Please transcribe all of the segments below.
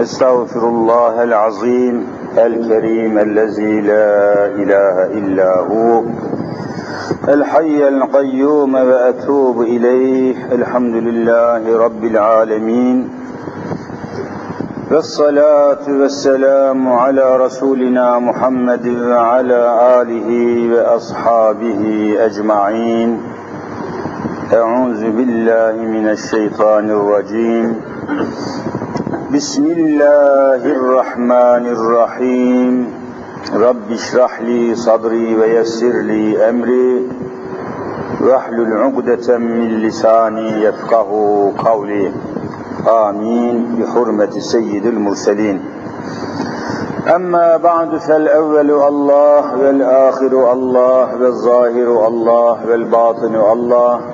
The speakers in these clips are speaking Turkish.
أستغفر الله العظيم الكريم الذي لا إله إلا هو الحي القيوم وأتوب إليه الحمد لله رب العالمين والصلاة والسلام على رسولنا محمد وعلى آله وأصحابه أجمعين. أعوذ بالله من الشيطان الرجيم. بسم الله الرحمن الرحيم. رب اشرح لي صدري ويسر لي أمري. واحلل عقدة من لساني يفقه قولي. آمين. بحرمة سيد المرسلين. أما بعد فالأول الله والآخر الله والظاهر الله والباطن الله.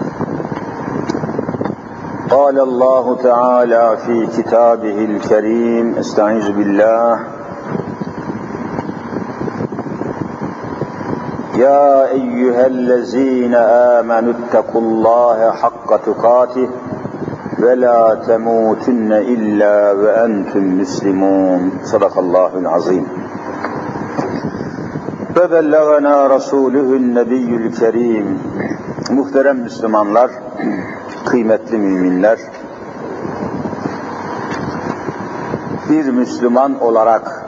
قال الله تعالى في كتابه الكريم استعيذ بالله. يا أيها الذين آمنوا اتقوا الله حق تقاته ولا تموتن إلا وأنتم مسلمون. صدق الله العظيم. فبلغنا رسوله النبي الكريم. Muhterem Müslümanlar, kıymetli müminler, bir Müslüman olarak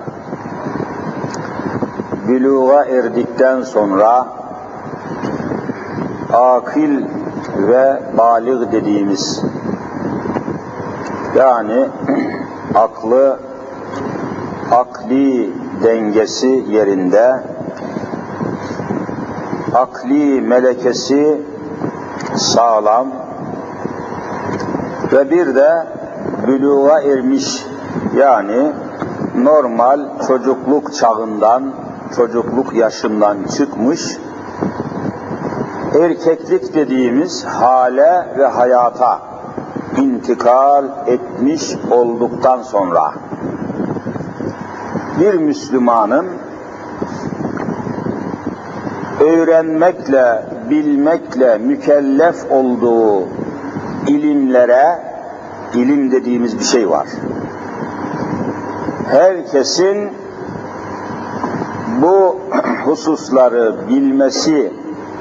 büluğa erdikten sonra akil ve balig dediğimiz yani aklı akli dengesi yerinde akli melekesi sağlam ve bir de büluğa ermiş yani normal çocukluk çağından çocukluk yaşından çıkmış erkeklik dediğimiz hale ve hayata intikal etmiş olduktan sonra bir Müslümanın öğrenmekle, bilmekle mükellef olduğu ilimlere, ilim dediğimiz bir şey var. Herkesin bu hususları bilmesi,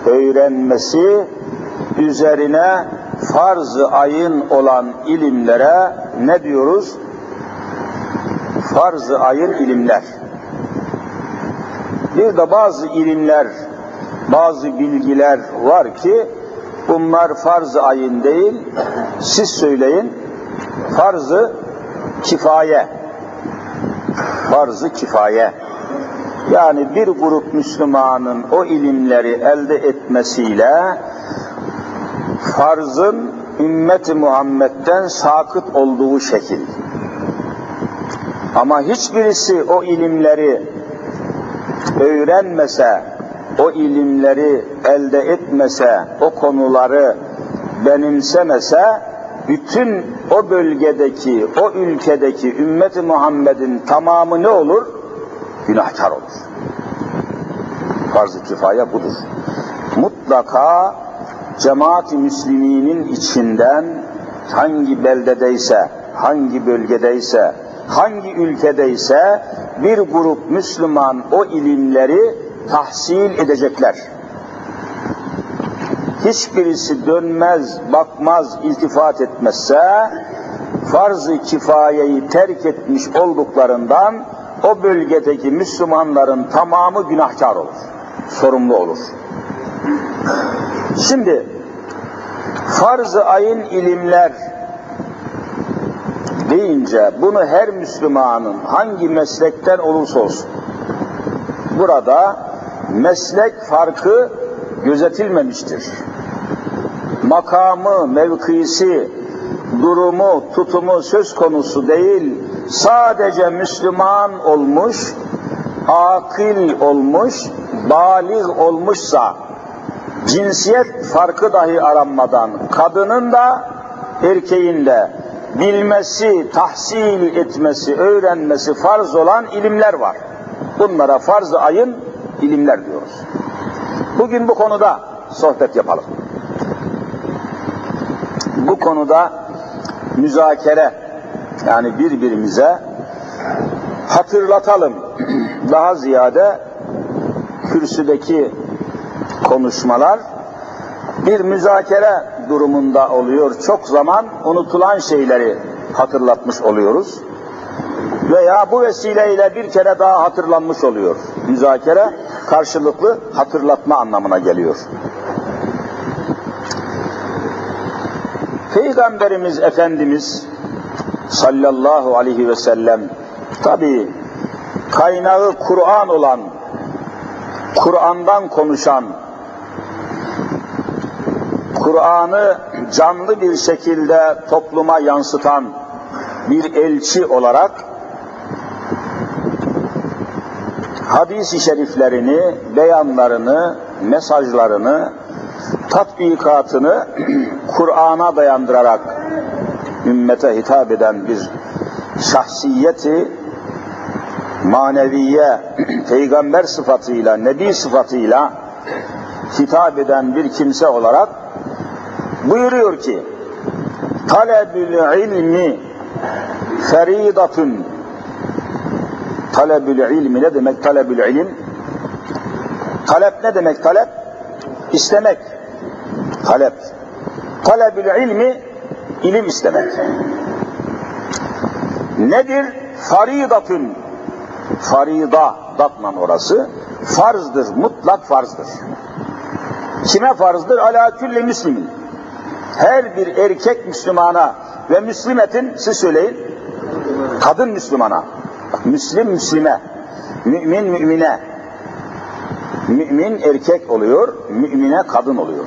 öğrenmesi üzerine farz-ı ayın olan ilimlere ne diyoruz? Farz-ı ayın ilimler. Bir de bazı ilimler, bazı bilgiler var ki bunlar farz-ı ayın değil, siz söyleyin farz-ı kifaye. Farz-ı kifaye. Yani bir grup Müslümanın o ilimleri elde etmesiyle farzın ümmeti Muhammed'den sakıt olduğu şekil. Ama hiçbirisi o ilimleri öğrenmese, o ilimleri elde etmese, o konuları benimsemese, bütün o bölgedeki, o ülkedeki ümmeti Muhammed'in tamamı ne olur? Günahkar olur. Farz-ı kifaya budur. Mutlaka cemaat-i müsliminin içinden hangi beldedeyse, hangi bölgedeyse, hangi ülkedeyse bir grup Müslüman o ilimleri tahsil edecekler. Hiçbirisi dönmez, bakmaz, iltifat etmezse farz-ı kifayeyi terk etmiş olduklarından o bölgedeki Müslümanların tamamı günahkar olur, sorumlu olur. Şimdi farz-ı ayın ilimler deyince bunu her Müslümanın hangi meslekten olursa olsun burada meslek farkı gözetilmemiştir. Makamı, mevkisi, durumu, tutumu söz konusu değil, sadece Müslüman olmuş, akil olmuş, balik olmuşsa cinsiyet farkı dahi aranmadan kadının da erkeğin de bilmesi, tahsil etmesi, öğrenmesi farz olan ilimler var. Bunlara farz-ı ayın ilimler diyoruz. Bugün bu konuda sohbet yapalım. Bu konuda müzakere yani birbirimize hatırlatalım. Daha ziyade kürsüdeki konuşmalar bir müzakere durumunda oluyor. Çok zaman unutulan şeyleri hatırlatmış oluyoruz. Veya bu vesileyle bir kere daha hatırlanmış oluyor. Müzakere karşılıklı hatırlatma anlamına geliyor. Peygamberimiz Efendimiz sallallahu aleyhi ve sellem tabi kaynağı Kur'an olan Kur'an'dan konuşan Kur'an'ı canlı bir şekilde topluma yansıtan bir elçi olarak hadis-i şeriflerini, beyanlarını, mesajlarını, tatbikatını Kur'an'a dayandırarak ümmete hitap eden bir şahsiyeti maneviye, peygamber sıfatıyla, nebi sıfatıyla hitap eden bir kimse olarak buyuruyor ki talebül ilmi feridatun talebül ilmi ne demek talebül ilim? Talep ne demek talep? İstemek. Talep. Talebül ilmi ilim istemek. Nedir? Faridatun farida datman orası. Farzdır mutlak farzdır. Kime farzdır? Ala külli müslimin. Her bir erkek Müslümana ve Müslimetin siz söyleyin kadın Müslümana Müslim Müslime mümin mümine mümin erkek oluyor mümine kadın oluyor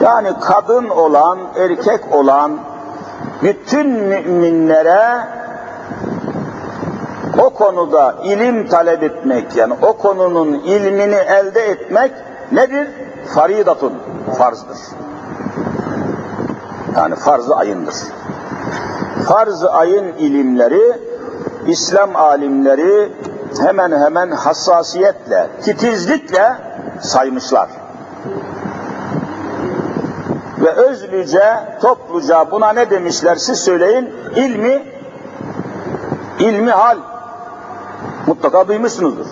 yani kadın olan erkek olan bütün müminlere o konuda ilim talep etmek yani o konunun ilmini elde etmek nedir? Faridatun, farzdır. Yani farz-ı ayındır. Farz-ı ayın ilimleri İslam alimleri hemen hemen hassasiyetle, titizlikle saymışlar. Ve özlüce, topluca buna ne demişler siz söyleyin? İlmi, ilmi hal. Mutlaka duymuşsunuzdur.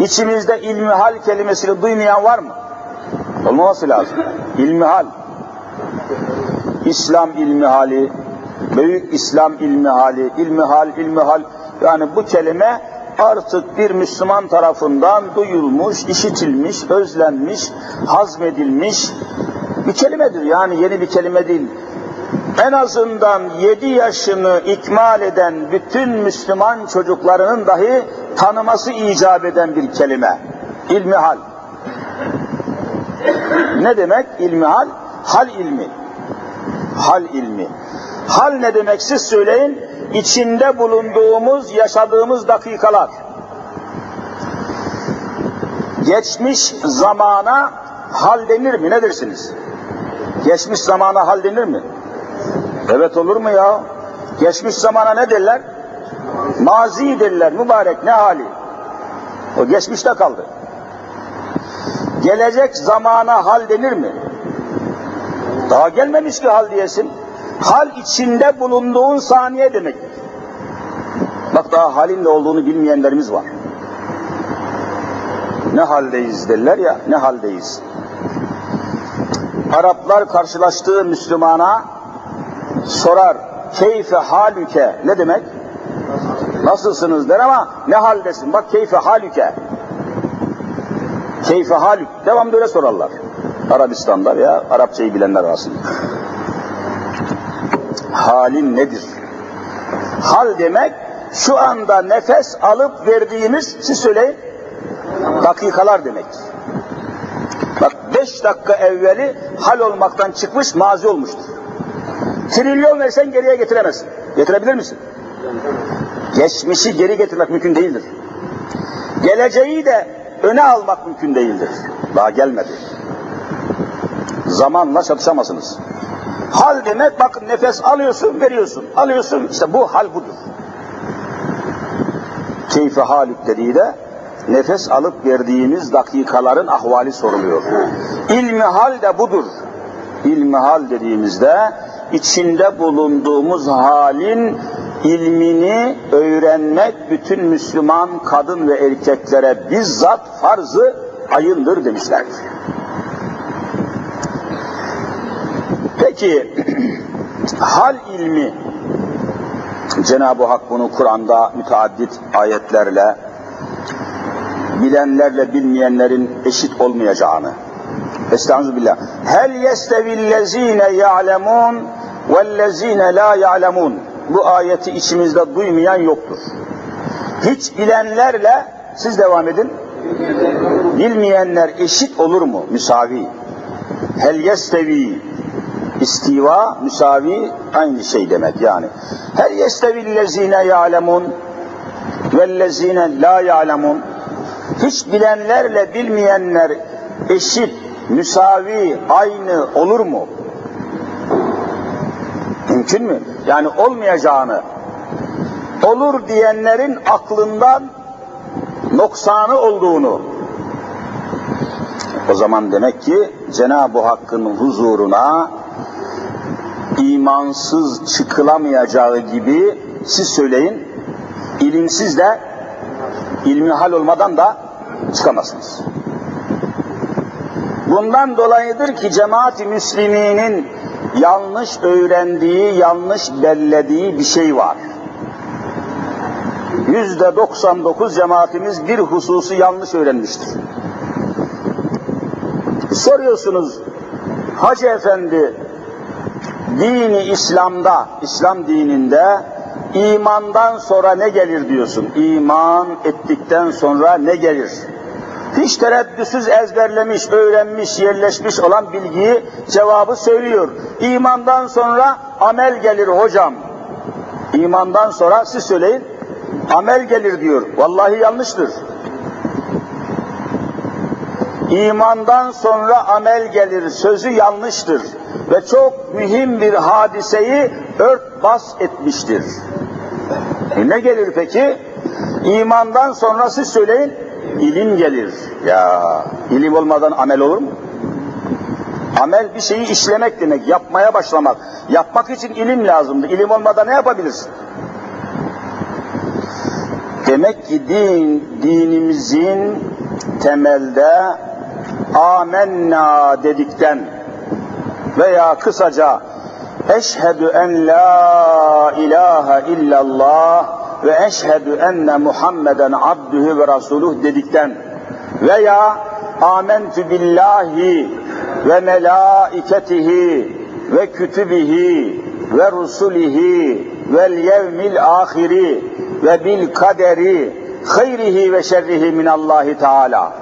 İçimizde ilmi hal kelimesini duymayan var mı? Olmaması lazım. İlmi hal. İslam ilmi hali, büyük İslam ilmi hali, ilmi hal, ilmi hal. Yani bu kelime artık bir Müslüman tarafından duyulmuş, işitilmiş, özlenmiş, hazmedilmiş bir kelimedir. Yani yeni bir kelime değil. En azından yedi yaşını ikmal eden bütün Müslüman çocuklarının dahi tanıması icap eden bir kelime. İlmihal. Ne demek ilmihal? Hal ilmi. Hal ilmi. Hal ne demek siz söyleyin? İçinde bulunduğumuz, yaşadığımız dakikalar. Geçmiş zamana hal denir mi? Ne dersiniz? Geçmiş zamana hal denir mi? Evet olur mu ya? Geçmiş zamana ne derler? Mazi derler mübarek ne hali? O geçmişte kaldı. Gelecek zamana hal denir mi? Daha gelmemiş ki hal diyesin. Hal içinde bulunduğun saniye demek. Bak daha halin ne olduğunu bilmeyenlerimiz var. Ne haldeyiz derler ya, ne haldeyiz. Araplar karşılaştığı Müslümana sorar, keyfe halüke ne demek? Nasılsınız der ama ne haldesin? Bak keyfe halüke. Keyfe halük. Devam böyle sorarlar. Arabistan'da veya Arapçayı bilenler arasında. Halin nedir? Hal demek şu anda nefes alıp verdiğimiz, siz söyleyin, dakikalar demektir. Bak beş dakika evveli hal olmaktan çıkmış mazi olmuştur. Trilyon versen geriye getiremezsin. Getirebilir misin? Geçmişi geri getirmek mümkün değildir. Geleceği de öne almak mümkün değildir. Daha gelmedi. Zamanla çatışamazsınız. Hal demek bakın nefes alıyorsun veriyorsun. Alıyorsun işte bu hal budur. Keyfe halük dediği de nefes alıp verdiğimiz dakikaların ahvali soruluyor. İlmi hal de budur. İlmi hal dediğimizde içinde bulunduğumuz halin ilmini öğrenmek bütün Müslüman kadın ve erkeklere bizzat farzı ayındır demişlerdir. Peki hal ilmi Cenab-ı Hak bunu Kur'an'da müteaddit ayetlerle bilenlerle bilmeyenlerin eşit olmayacağını Estağfirullah. Hel yestevillezine ya'lemun vellezine la ya'lemun. Bu ayeti içimizde duymayan yoktur. Hiç bilenlerle siz devam edin. Bilmeyenler eşit olur mu? Müsavi. Hel yestevi istiva, müsavi aynı şey demek yani. Hel yestevillezine ya'lemun vellezine la ya'lemun. Hiç bilenlerle bilmeyenler eşit, müsavi, aynı olur mu? Mümkün mü? Yani olmayacağını, olur diyenlerin aklından noksanı olduğunu, o zaman demek ki Cenab-ı Hakk'ın huzuruna imansız çıkılamayacağı gibi siz söyleyin, ilimsiz de ilmi hal olmadan da çıkamazsınız. Bundan dolayıdır ki cemaat-i müsliminin yanlış öğrendiği, yanlış bellediği bir şey var. Yüzde 99 cemaatimiz bir hususu yanlış öğrenmiştir. Soruyorsunuz, Hacı Efendi, dini İslam'da, İslam dininde imandan sonra ne gelir diyorsun. İman ettikten sonra ne gelir? hiç tereddütsüz ezberlemiş, öğrenmiş, yerleşmiş olan bilgiyi cevabı söylüyor. İmandan sonra amel gelir hocam. İmandan sonra siz söyleyin, amel gelir diyor. Vallahi yanlıştır. İmandan sonra amel gelir sözü yanlıştır ve çok mühim bir hadiseyi ört bas etmiştir. E ne gelir peki? İmandan sonra siz söyleyin, ilim gelir. Ya ilim olmadan amel olur mu? Amel bir şeyi işlemek demek, yapmaya başlamak. Yapmak için ilim lazımdı. İlim olmadan ne yapabilirsin? Demek ki din, dinimizin temelde amenna dedikten veya kısaca eşhedü en la ilahe illallah ve eşhedü enne Muhammeden abdühü ve rasuluh dedikten veya amentü billahi ve melaiketihi ve kütübihi ve rusulihi vel yevmil ahiri ve bil kaderi hayrihi ve şerrihi minallahi teala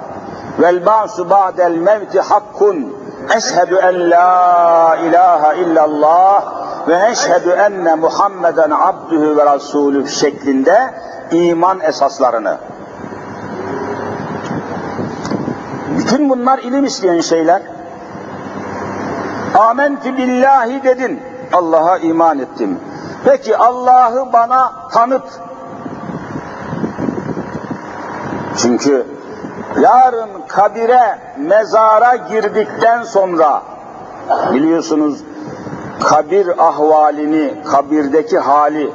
vel ba'su ba'del mevti hakkun eşhedü en la ilahe illallah ve eşhedü enne Muhammeden abdühü ve rasulü şeklinde iman esaslarını. Bütün bunlar ilim isteyen şeyler. Amentü billahi dedin. Allah'a iman ettim. Peki Allah'ı bana tanıt. Çünkü yarın kabire, mezara girdikten sonra biliyorsunuz kabir ahvalini, kabirdeki hali,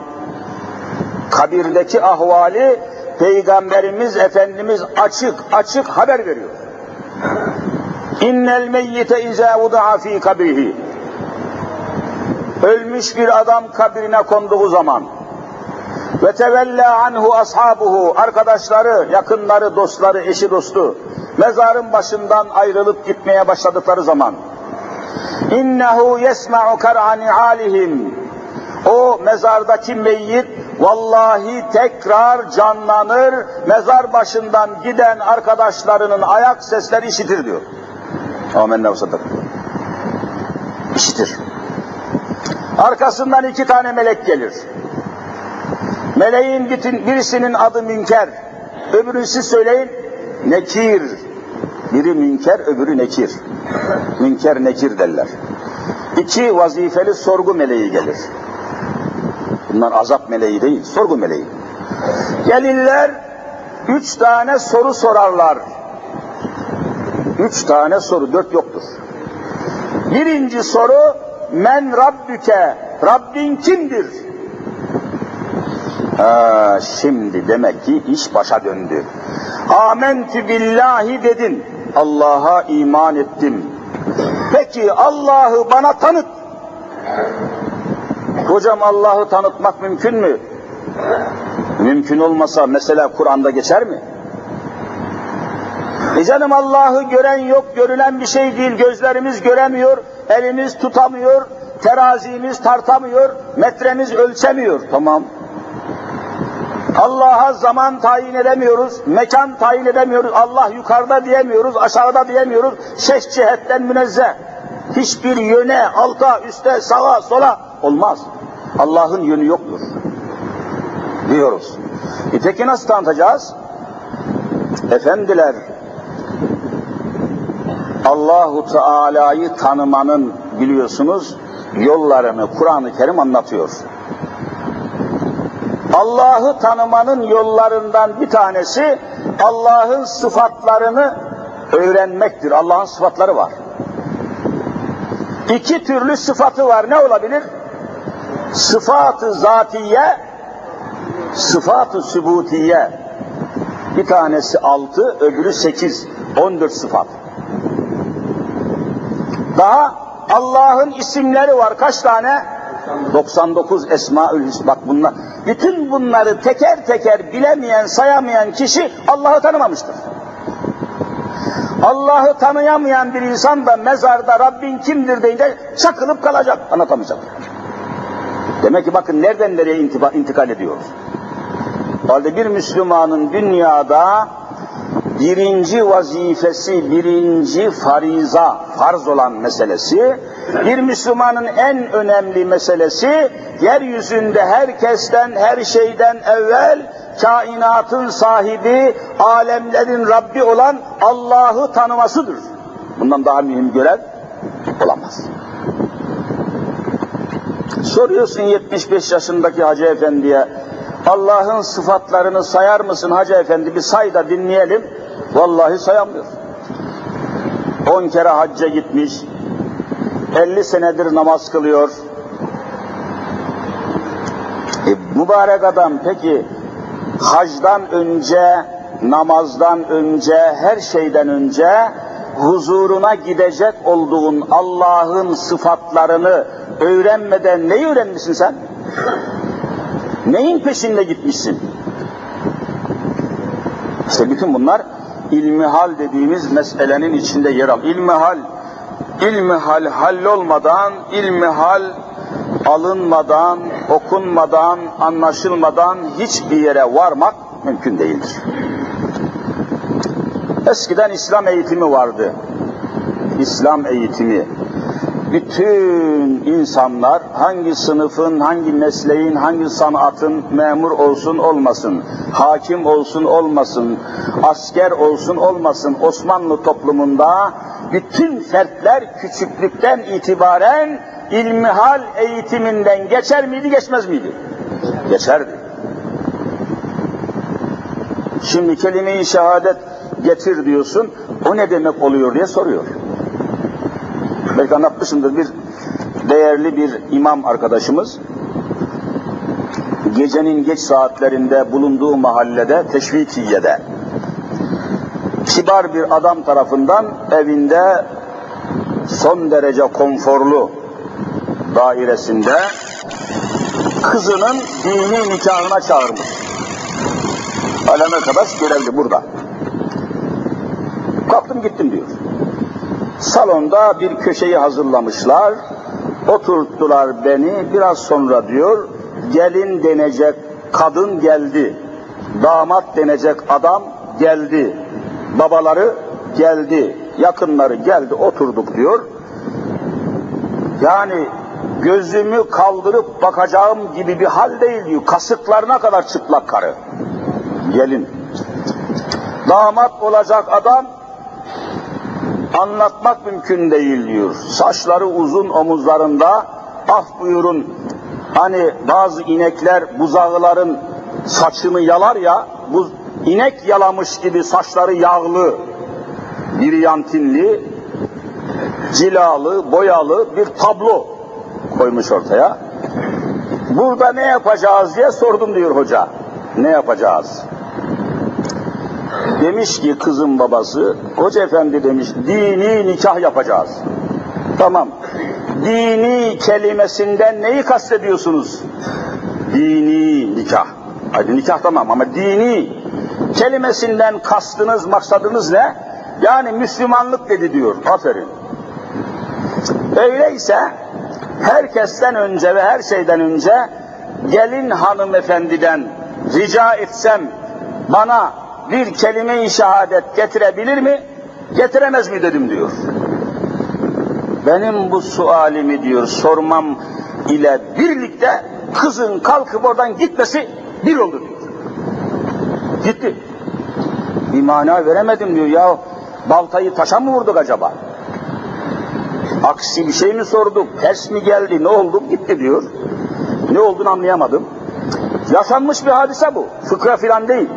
kabirdeki ahvali Peygamberimiz Efendimiz açık açık haber veriyor. İnnel meyyite izâ vuda'a fî kabrihi. Ölmüş bir adam kabrine konduğu zaman ve tevella anhu ashabuhu arkadaşları, yakınları, dostları, eşi dostu mezarın başından ayrılıp gitmeye başladıkları zaman innehu yesma'u kar'ani alihim o mezardaki meyyit vallahi tekrar canlanır mezar başından giden arkadaşlarının ayak sesleri işitir diyor. Amenna sadak. İşitir. Arkasından iki tane melek gelir. Meleğin birisinin adı Münker, öbürünü siz söyleyin, nekir. Biri münker, öbürü nekir. Münker, nekir derler. İki vazifeli sorgu meleği gelir. Bunlar azap meleği değil, sorgu meleği. Gelirler, üç tane soru sorarlar. Üç tane soru, dört yoktur. Birinci soru, men rabbüke, Rabbin kimdir? Ha, şimdi demek ki iş başa döndü. Amentü billahi dedin, Allah'a iman ettim. Peki Allah'ı bana tanıt. Hocam Allah'ı tanıtmak mümkün mü? Mümkün olmasa mesela Kur'an'da geçer mi? E canım Allah'ı gören yok, görülen bir şey değil. Gözlerimiz göremiyor, elimiz tutamıyor, terazimiz tartamıyor, metremiz ölçemiyor. Tamam. Allah'a zaman tayin edemiyoruz, mekan tayin edemiyoruz, Allah yukarıda diyemiyoruz, aşağıda diyemiyoruz, şeş cihetten münezzeh. Hiçbir yöne, alta, üste, sağa, sola olmaz. Allah'ın yönü yoktur. Diyoruz. E peki nasıl tanıtacağız? Efendiler, Allahu Teala'yı tanımanın biliyorsunuz yollarını Kur'an-ı Kerim anlatıyor. Allah'ı tanımanın yollarından bir tanesi Allah'ın sıfatlarını öğrenmektir. Allah'ın sıfatları var. İki türlü sıfatı var. Ne olabilir? Sıfatı zatiye, sıfatı sübutiye. Bir tanesi altı, öbürü sekiz. On dört sıfat. Daha Allah'ın isimleri var. Kaç tane? 99 Esmaül Hüsnü. Bak bunlar. Bütün bunları teker teker bilemeyen, sayamayan kişi Allah'ı tanımamıştır. Allah'ı tanıyamayan bir insan da mezarda Rabbin kimdir deyince çakılıp kalacak, anlatamayacak. Demek ki bakın nereden nereye intikal ediyoruz. Halde bir Müslümanın dünyada birinci vazifesi, birinci fariza, farz olan meselesi, bir Müslümanın en önemli meselesi, yeryüzünde herkesten, her şeyden evvel, kainatın sahibi, alemlerin Rabbi olan Allah'ı tanımasıdır. Bundan daha mühim görev olamaz. Soruyorsun 75 yaşındaki Hacı Efendi'ye, Allah'ın sıfatlarını sayar mısın Hacı Efendi bir say da dinleyelim. Vallahi sayamıyor. 10 kere hacca gitmiş, 50 senedir namaz kılıyor. E, mübarek adam peki hacdan önce, namazdan önce, her şeyden önce huzuruna gidecek olduğun Allah'ın sıfatlarını öğrenmeden neyi öğrenmişsin sen? Neyin peşinde gitmişsin? İşte bütün bunlar ilmihal dediğimiz meselenin içinde yer al. İlmihal, ilmihal hallolmadan, ilmihal alınmadan, okunmadan, anlaşılmadan hiçbir yere varmak mümkün değildir. Eskiden İslam eğitimi vardı. İslam eğitimi. Bütün insanlar hangi sınıfın, hangi mesleğin, hangi sanatın memur olsun olmasın, hakim olsun olmasın, asker olsun olmasın Osmanlı toplumunda bütün fertler küçüklükten itibaren ilmihal eğitiminden geçer miydi, geçmez miydi? Geçerdi. Şimdi kelime-i şehadet getir diyorsun, o ne demek oluyor diye soruyor. Belki anlatmışımdır bir değerli bir imam arkadaşımız gecenin geç saatlerinde bulunduğu mahallede Teşvikiye'de kibar bir adam tarafından evinde son derece konforlu dairesinde kızının dini nikahına çağırmış. Alem arkadaş görevli burada. Kalktım gittim diyor. Salonda bir köşeyi hazırlamışlar. Oturttular beni. Biraz sonra diyor gelin denecek kadın geldi. Damat denecek adam geldi. Babaları geldi. Yakınları geldi. Oturduk diyor. Yani gözümü kaldırıp bakacağım gibi bir hal değil diyor. Kasıklarına kadar çıplak karı. Gelin. Damat olacak adam anlatmak mümkün değil diyor. Saçları uzun omuzlarında, ah buyurun hani bazı inekler buzağıların saçını yalar ya, bu inek yalamış gibi saçları yağlı, biryantinli, cilalı, boyalı bir tablo koymuş ortaya. Burada ne yapacağız diye sordum diyor hoca. Ne yapacağız? Demiş ki kızın babası, hoca efendi demiş, dini nikah yapacağız. Tamam. Dini kelimesinden neyi kastediyorsunuz? Dini nikah. Hadi nikah tamam ama dini kelimesinden kastınız, maksadınız ne? Yani Müslümanlık dedi diyor. Aferin. Öyleyse herkesten önce ve her şeyden önce gelin hanımefendiden rica etsem bana bir kelime-i şehadet getirebilir mi? Getiremez mi dedim diyor. Benim bu sualimi diyor sormam ile birlikte kızın kalkıp oradan gitmesi bir oldu diyor. Gitti. Bir mana veremedim diyor ya baltayı taşa mı vurduk acaba? Aksi bir şey mi sorduk? Ters mi geldi? Ne oldu? Gitti diyor. Ne olduğunu anlayamadım. Yaşanmış bir hadise bu. Fıkra filan değil.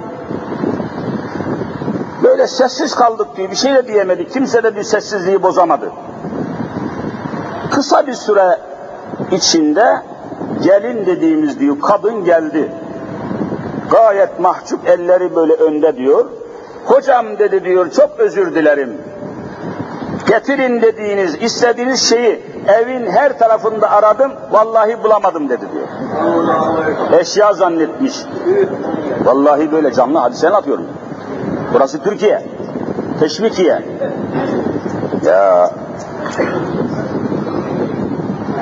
Böyle sessiz kaldık diyor. Bir şey de diyemedik. Kimse de bir sessizliği bozamadı. Kısa bir süre içinde gelin dediğimiz diyor kadın geldi. Gayet mahcup elleri böyle önde diyor. Hocam dedi diyor çok özür dilerim. Getirin dediğiniz, istediğiniz şeyi evin her tarafında aradım, vallahi bulamadım dedi diyor. Eşya zannetmiş. Vallahi böyle canlı hadise atıyorum. Burası Türkiye. Teşvikiye. Ya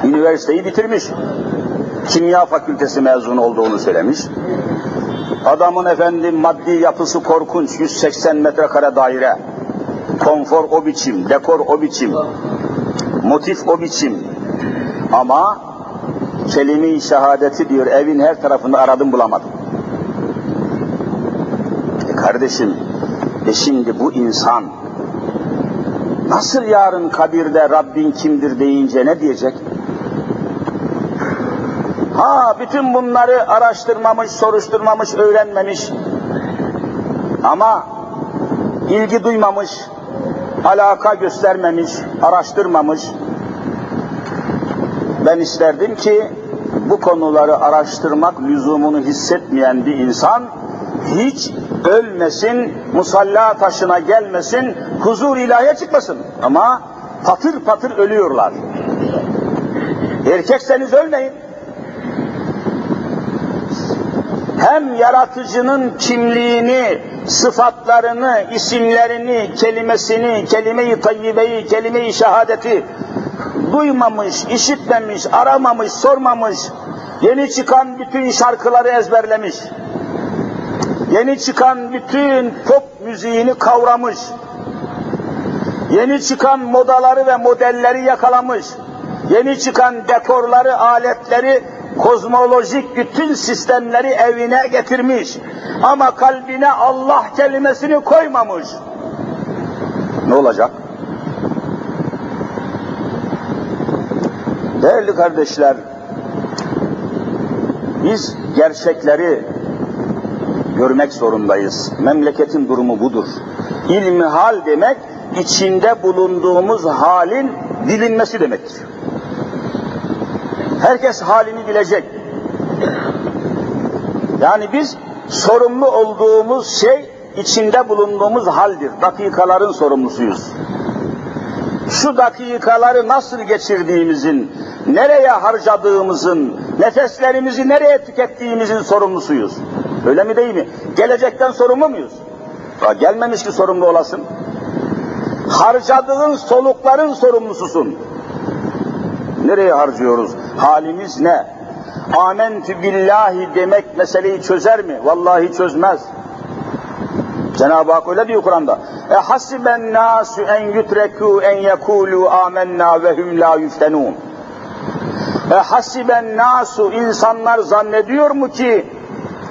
üniversiteyi bitirmiş. Kimya fakültesi mezunu olduğunu söylemiş. Adamın efendim maddi yapısı korkunç. 180 metrekare daire. Konfor o biçim, dekor o biçim. Motif o biçim. Ama kelime-i şehadeti diyor evin her tarafında aradım bulamadım. E kardeşim, e şimdi bu insan nasıl yarın kabirde Rabbin kimdir deyince ne diyecek? Ha bütün bunları araştırmamış, soruşturmamış, öğrenmemiş. Ama ilgi duymamış, alaka göstermemiş, araştırmamış. Ben isterdim ki bu konuları araştırmak lüzumunu hissetmeyen bir insan hiç ölmesin, musalla taşına gelmesin, huzur ilahiye çıkmasın. Ama patır patır ölüyorlar. Erkekseniz ölmeyin. Hem yaratıcının kimliğini, sıfatlarını, isimlerini, kelimesini, kelime-i tayyibeyi, kelime-i şehadeti duymamış, işitmemiş, aramamış, sormamış, yeni çıkan bütün şarkıları ezberlemiş, yeni çıkan bütün pop müziğini kavramış, yeni çıkan modaları ve modelleri yakalamış, yeni çıkan dekorları, aletleri, kozmolojik bütün sistemleri evine getirmiş. Ama kalbine Allah kelimesini koymamış. Ne olacak? Değerli kardeşler, biz gerçekleri görmek zorundayız. Memleketin durumu budur. İlmi hal demek, içinde bulunduğumuz halin bilinmesi demektir. Herkes halini bilecek. Yani biz sorumlu olduğumuz şey içinde bulunduğumuz haldir. Dakikaların sorumlusuyuz. Şu dakikaları nasıl geçirdiğimizin, nereye harcadığımızın, nefeslerimizi nereye tükettiğimizin sorumlusuyuz. Öyle mi değil mi? Gelecekten sorumlu muyuz? Ya gelmemiş ki sorumlu olasın. Harcadığın solukların sorumlususun. Nereye harcıyoruz? Halimiz ne? Amentü billahi demek meseleyi çözer mi? Vallahi çözmez. Cenab-ı Hak öyle diyor Kur'an'da. E hasiben nasu en yutreku en yekulu amennâ ve hum la yuftenûn. E hasiben nasu insanlar zannediyor mu ki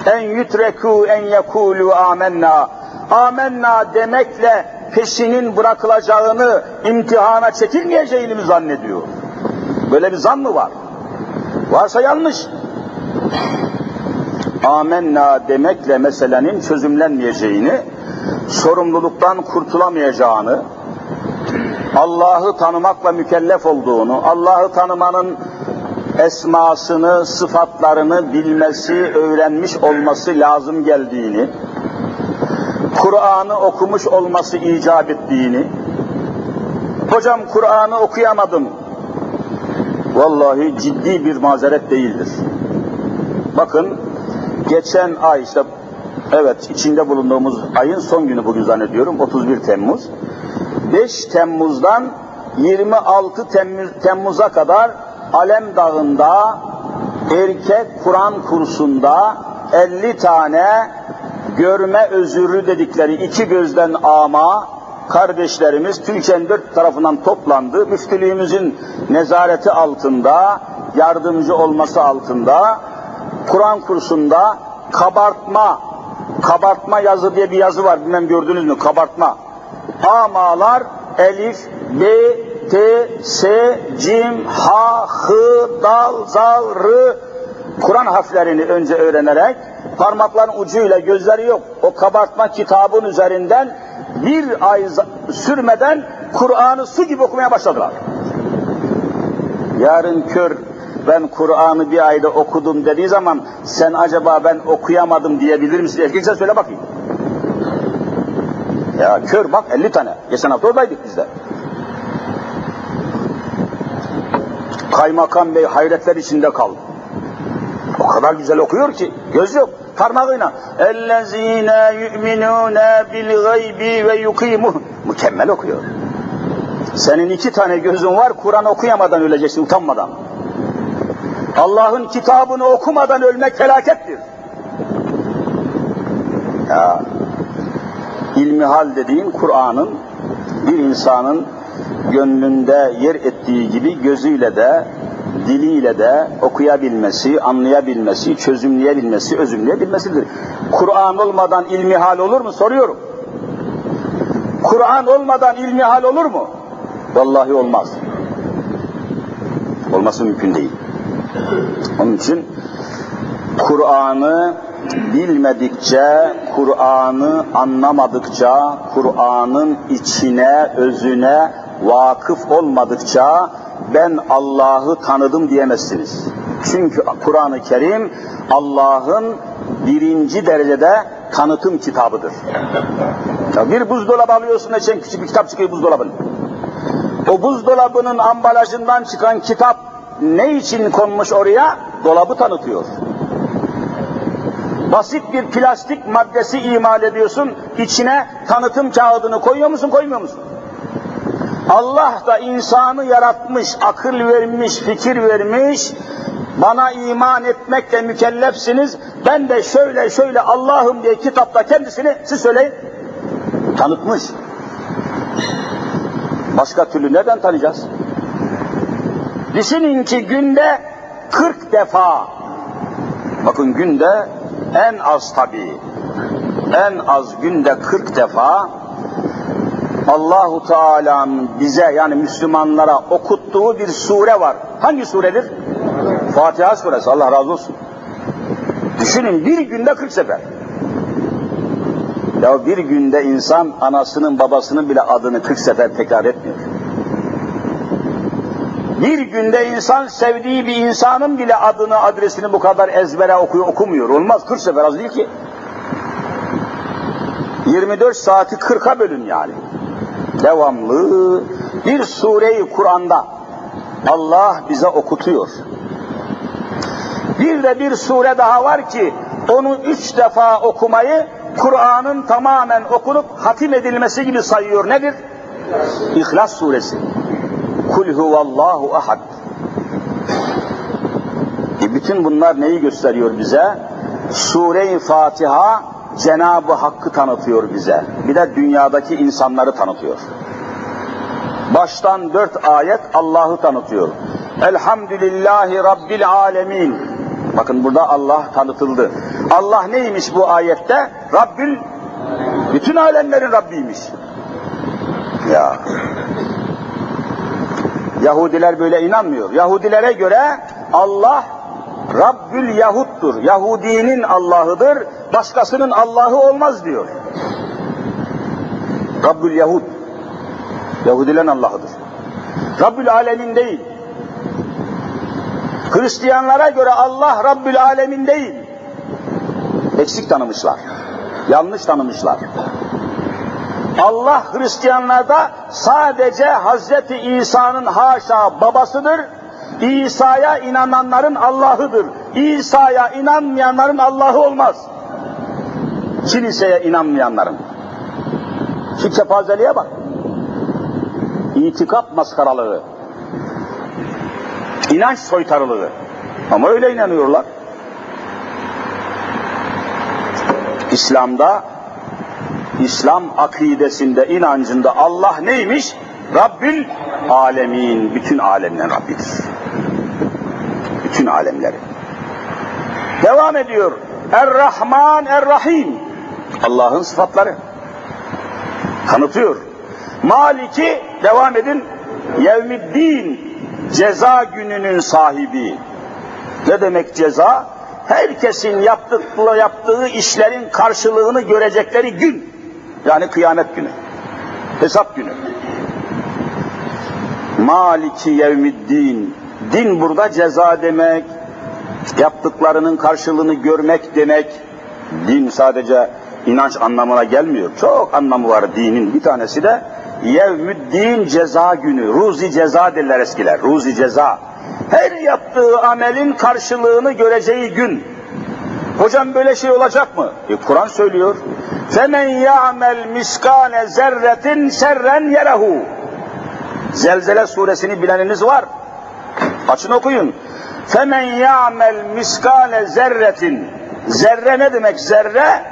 en yutreku en yekulu amennâ amenna demekle peşinin bırakılacağını, imtihana çekilmeyeceğini mi zannediyor? Böyle bir zan mı var? Varsa yanlış. Amenna demekle meselenin çözümlenmeyeceğini, sorumluluktan kurtulamayacağını, Allah'ı tanımakla mükellef olduğunu, Allah'ı tanımanın esmasını, sıfatlarını bilmesi, öğrenmiş olması lazım geldiğini, Kur'an'ı okumuş olması icap ettiğini, hocam Kur'an'ı okuyamadım, vallahi ciddi bir mazeret değildir. Bakın, geçen ay işte, evet içinde bulunduğumuz ayın son günü bugün zannediyorum, 31 Temmuz, 5 Temmuz'dan 26 Temmuz, Temmuz'a kadar Alem Dağı'nda erkek Kur'an kursunda 50 tane görme özürlü dedikleri iki gözden ama kardeşlerimiz Türkiye'nin dört tarafından toplandı. Müftülüğümüzün nezareti altında, yardımcı olması altında Kur'an kursunda kabartma, kabartma yazı diye bir yazı var bilmem gördünüz mü kabartma. Amalar elif, b, t, s, cim, ha, h, dal, zal, r Kur'an harflerini önce öğrenerek parmakların ucuyla gözleri yok. O kabartma kitabın üzerinden bir ay sürmeden Kur'an'ı su gibi okumaya başladılar. Yarın kör ben Kur'an'ı bir ayda okudum dediği zaman sen acaba ben okuyamadım diyebilir misin? Erkeksen söyle bakayım. Ya kör bak 50 tane. Geçen hafta oradaydık biz de. Kaymakam Bey hayretler içinde kaldı. O kadar güzel okuyor ki göz yok parmağıyla ellezine yu'minuna bil gaybi ve yukimu mükemmel okuyor. Senin iki tane gözün var Kur'an okuyamadan öleceksin utanmadan. Allah'ın kitabını okumadan ölmek felakettir. Ya, ilmihal dediğin Kur'an'ın bir insanın gönlünde yer ettiği gibi gözüyle de diliyle de okuyabilmesi, anlayabilmesi, çözümleyebilmesi, özümleyebilmesidir. Kur'an olmadan ilmihal olur mu? Soruyorum. Kur'an olmadan ilmihal olur mu? Vallahi olmaz. Olması mümkün değil. Onun için Kur'an'ı bilmedikçe, Kur'an'ı anlamadıkça, Kur'an'ın içine, özüne vakıf olmadıkça ben Allah'ı tanıdım diyemezsiniz. Çünkü Kur'an-ı Kerim Allah'ın birinci derecede tanıtım kitabıdır. Ya bir buzdolabı alıyorsun için küçük bir kitap çıkıyor buzdolabının. O buzdolabının ambalajından çıkan kitap ne için konmuş oraya? Dolabı tanıtıyor. Basit bir plastik maddesi imal ediyorsun, içine tanıtım kağıdını koyuyor musun, koymuyor musun? Allah da insanı yaratmış, akıl vermiş, fikir vermiş, bana iman etmekle mükellefsiniz, ben de şöyle şöyle Allah'ım diye kitapta kendisini, siz söyleyin, tanıtmış. Başka türlü neden tanıyacağız? Düşünün ki günde 40 defa, bakın günde en az tabii, en az günde 40 defa Allahu Teala'nın bize yani Müslümanlara okuttuğu bir sure var. Hangi suredir? Fatiha suresi. Allah razı olsun. Düşünün bir günde 40 sefer. Ya bir günde insan anasının babasının bile adını 40 sefer tekrar etmiyor. Bir günde insan sevdiği bir insanın bile adını, adresini bu kadar ezbere okuyor, okumuyor. Olmaz 40 sefer az değil ki. 24 saati 40'a bölün yani devamlı bir sureyi Kur'an'da Allah bize okutuyor. Bir de bir sure daha var ki onu üç defa okumayı Kur'an'ın tamamen okunup hatim edilmesi gibi sayıyor. Nedir? İhlas suresi. Kul huvallahu ahad. E bütün bunlar neyi gösteriyor bize? Sure-i Fatiha Cenab-ı Hakk'ı tanıtıyor bize. Bir de dünyadaki insanları tanıtıyor. Baştan dört ayet Allah'ı tanıtıyor. Elhamdülillahi Rabbil Alemin. Bakın burada Allah tanıtıldı. Allah neymiş bu ayette? Rabbil Bütün alemlerin Rabbiymiş. Ya. Yahudiler böyle inanmıyor. Yahudilere göre Allah Rabbül Yahud'dur. Yahudinin Allah'ıdır. Başkasının Allah'ı olmaz diyor. Rabbül Yahud. Yahudilerin Allah'ıdır. Rabbül Alemin değil. Hristiyanlara göre Allah Rabbül Alemin değil. Eksik tanımışlar. Yanlış tanımışlar. Allah Hristiyanlarda sadece Hazreti İsa'nın haşa babasıdır. İsa'ya inananların Allah'ıdır. İsa'ya inanmayanların Allah'ı olmaz. Kiliseye inanmayanların. Şu kepazeliğe bak. İtikap maskaralığı. İnanç soytarılığı. Ama öyle inanıyorlar. İslam'da İslam akidesinde, inancında Allah neymiş? Rabbül alemin, bütün alemlerin Rabbidir. Bütün alemleri. Devam ediyor. Er-Rahman, Er-Rahim. Allah'ın sıfatları. Tanıtıyor. Maliki, devam edin. Yevmiddin, ceza gününün sahibi. Ne demek ceza? Herkesin yaptığı, yaptığı işlerin karşılığını görecekleri gün. Yani kıyamet günü. Hesap günü. Maliki yevmiddin. Din burada ceza demek. Yaptıklarının karşılığını görmek demek. Din sadece inanç anlamına gelmiyor. Çok anlamı var dinin. Bir tanesi de yevmüddin ceza günü. Ruzi ceza derler eskiler. Ruzi ceza. Her yaptığı amelin karşılığını göreceği gün. Hocam böyle şey olacak mı? E, Kur'an söylüyor. Femen ya'mel miskane zerretin şerren yerehu. Zelzele suresini bileniniz var. Açın okuyun. Femen ya'mel miskane zerretin. Zerre ne demek zerre?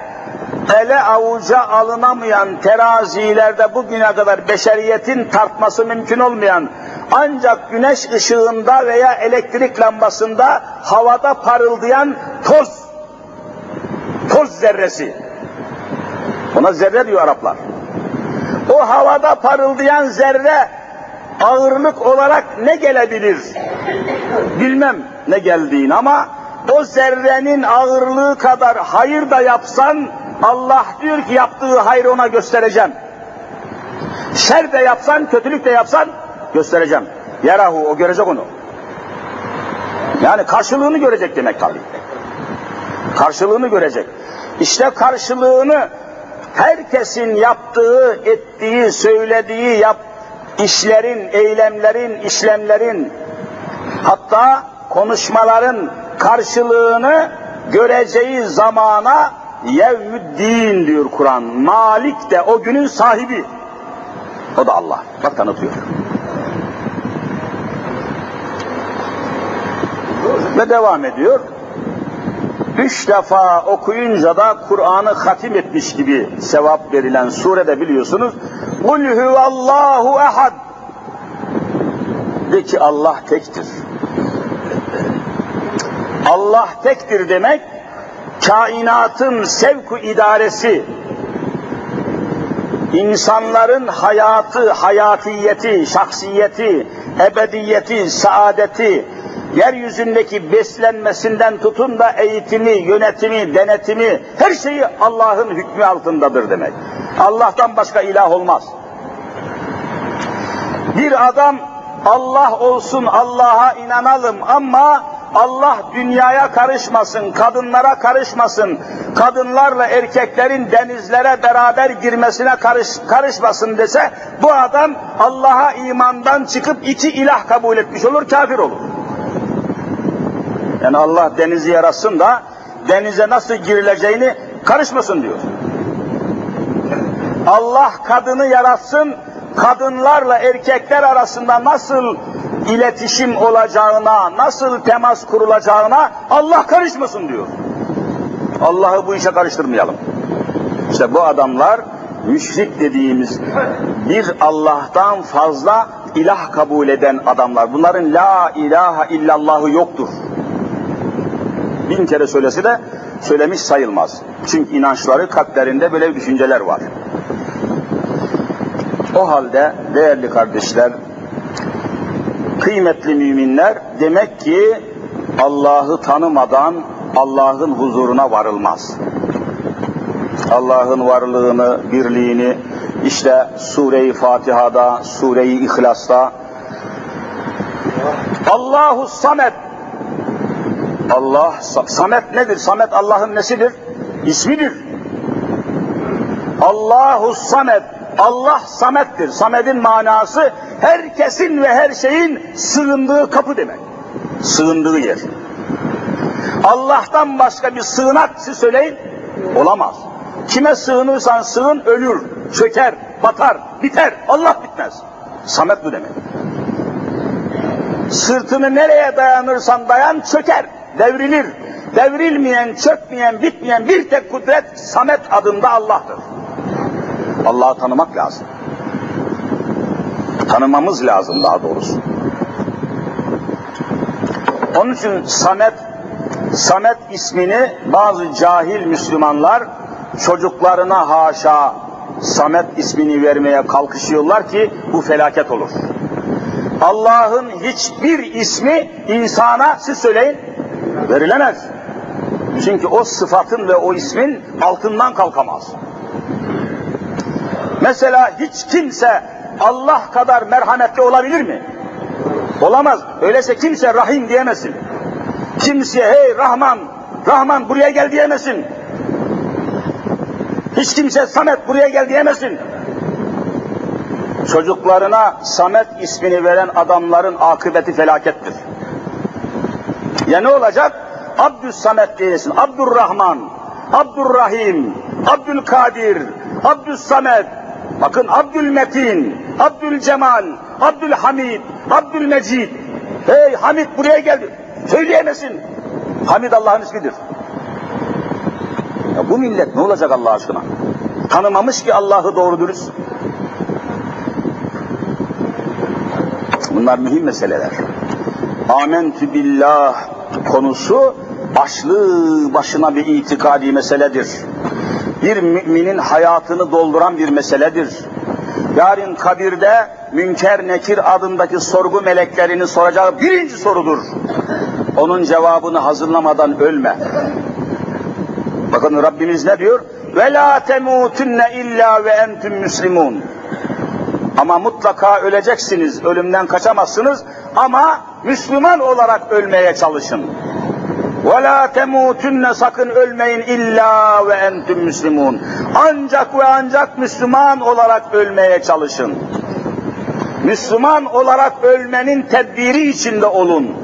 Ele avuca alınamayan terazilerde bugüne kadar beşeriyetin tartması mümkün olmayan ancak güneş ışığında veya elektrik lambasında havada parıldayan toz toz zerresi. Ona zerre diyor Araplar. O havada parıldayan zerre ağırlık olarak ne gelebilir? Bilmem ne geldiğini ama o zerrenin ağırlığı kadar hayır da yapsan Allah diyor ki yaptığı hayrı ona göstereceğim. Şer de yapsan, kötülük de yapsan göstereceğim. Yarahu o görecek onu. Yani karşılığını görecek demek tabii. Karşılığını görecek. İşte karşılığını herkesin yaptığı, ettiği, söylediği yap, işlerin, eylemlerin, işlemlerin hatta konuşmaların karşılığını göreceği zamana yevmüddin diyor Kur'an. Malik de o günün sahibi. O da Allah. Bak tanıtıyor. Ve devam ediyor. Üç defa okuyunca da Kur'an'ı hatim etmiş gibi sevap verilen surede biliyorsunuz. Kul huvallahu ehad. De ki Allah tektir. Allah tektir demek, kainatın sevku idaresi, insanların hayatı, hayatiyeti, şahsiyeti, ebediyeti, saadeti, yeryüzündeki beslenmesinden tutun da eğitimi, yönetimi, denetimi, her şeyi Allah'ın hükmü altındadır demek. Allah'tan başka ilah olmaz. Bir adam Allah olsun, Allah'a inanalım ama Allah dünyaya karışmasın, kadınlara karışmasın, kadınlarla erkeklerin denizlere beraber girmesine karış, karışmasın dese, bu adam Allah'a imandan çıkıp iki ilah kabul etmiş olur, kafir olur. Yani Allah denizi yaratsın da denize nasıl girileceğini karışmasın diyor. Allah kadını yaratsın, kadınlarla erkekler arasında nasıl iletişim olacağına, nasıl temas kurulacağına Allah karışmasın diyor. Allah'ı bu işe karıştırmayalım. İşte bu adamlar müşrik dediğimiz bir Allah'tan fazla ilah kabul eden adamlar. Bunların la ilahe illallahı yoktur. Bin kere söylese de söylemiş sayılmaz. Çünkü inançları kalplerinde böyle düşünceler var. O halde değerli kardeşler, kıymetli müminler demek ki Allah'ı tanımadan Allah'ın huzuruna varılmaz. Allah'ın varlığını, birliğini işte Sure-i Fatiha'da, Sure-i İhlas'ta Allahu Samet Allah, Samet nedir? Samet Allah'ın nesidir? İsmidir. Allahu Samet, Allah Samet'tir. Samet'in manası herkesin ve her şeyin sığındığı kapı demek. Sığındığı yer. Allah'tan başka bir sığınak siz söyleyin, olamaz. Kime sığınırsan sığın ölür, çöker, batar, biter. Allah bitmez. Samet bu demek. Sırtını nereye dayanırsan dayan çöker, devrilir. Devrilmeyen, çökmeyen, bitmeyen bir tek kudret Samet adında Allah'tır. Allah'ı tanımak lazım. Tanımamız lazım daha doğrusu. Onun için Samet, Samet ismini bazı cahil Müslümanlar çocuklarına haşa Samet ismini vermeye kalkışıyorlar ki bu felaket olur. Allah'ın hiçbir ismi insana siz söyleyin verilemez. Çünkü o sıfatın ve o ismin altından kalkamaz. Mesela hiç kimse Allah kadar merhametli olabilir mi? Olamaz. Öyleyse kimse Rahim diyemesin. Kimseye hey Rahman, Rahman buraya gel diyemesin. Hiç kimse Samet buraya gel diyemesin. Çocuklarına Samet ismini veren adamların akıbeti felakettir. Ya ne olacak? Abdüs Samet diyesin, Abdurrahman, Abdurrahim, Abdülkadir, Abdüs Samet, bakın Abdülmetin, Abdülcemal, Abdülhamid, Abdülmecid. Hey Hamid buraya geldi. Söyleyemesin. Hamid Allah'ın ismidir. Ya bu millet ne olacak Allah aşkına? Tanımamış ki Allah'ı doğru dürüst. Bunlar mühim meseleler. Amentü billah konusu başlı başına bir itikadi meseledir. Bir müminin hayatını dolduran bir meseledir. Yarın kabirde Münker Nekir adındaki sorgu meleklerini soracağı birinci sorudur. Onun cevabını hazırlamadan ölme. Bakın Rabbimiz ne diyor? Ve la temutunne illa ve entüm müslimun. Ama mutlaka öleceksiniz, ölümden kaçamazsınız ama Müslüman olarak ölmeye çalışın. La temutunne sakın ölmeyin illa ve entüm müslimun. Ancak ve ancak Müslüman olarak ölmeye çalışın. Müslüman olarak ölmenin tedbiri içinde olun.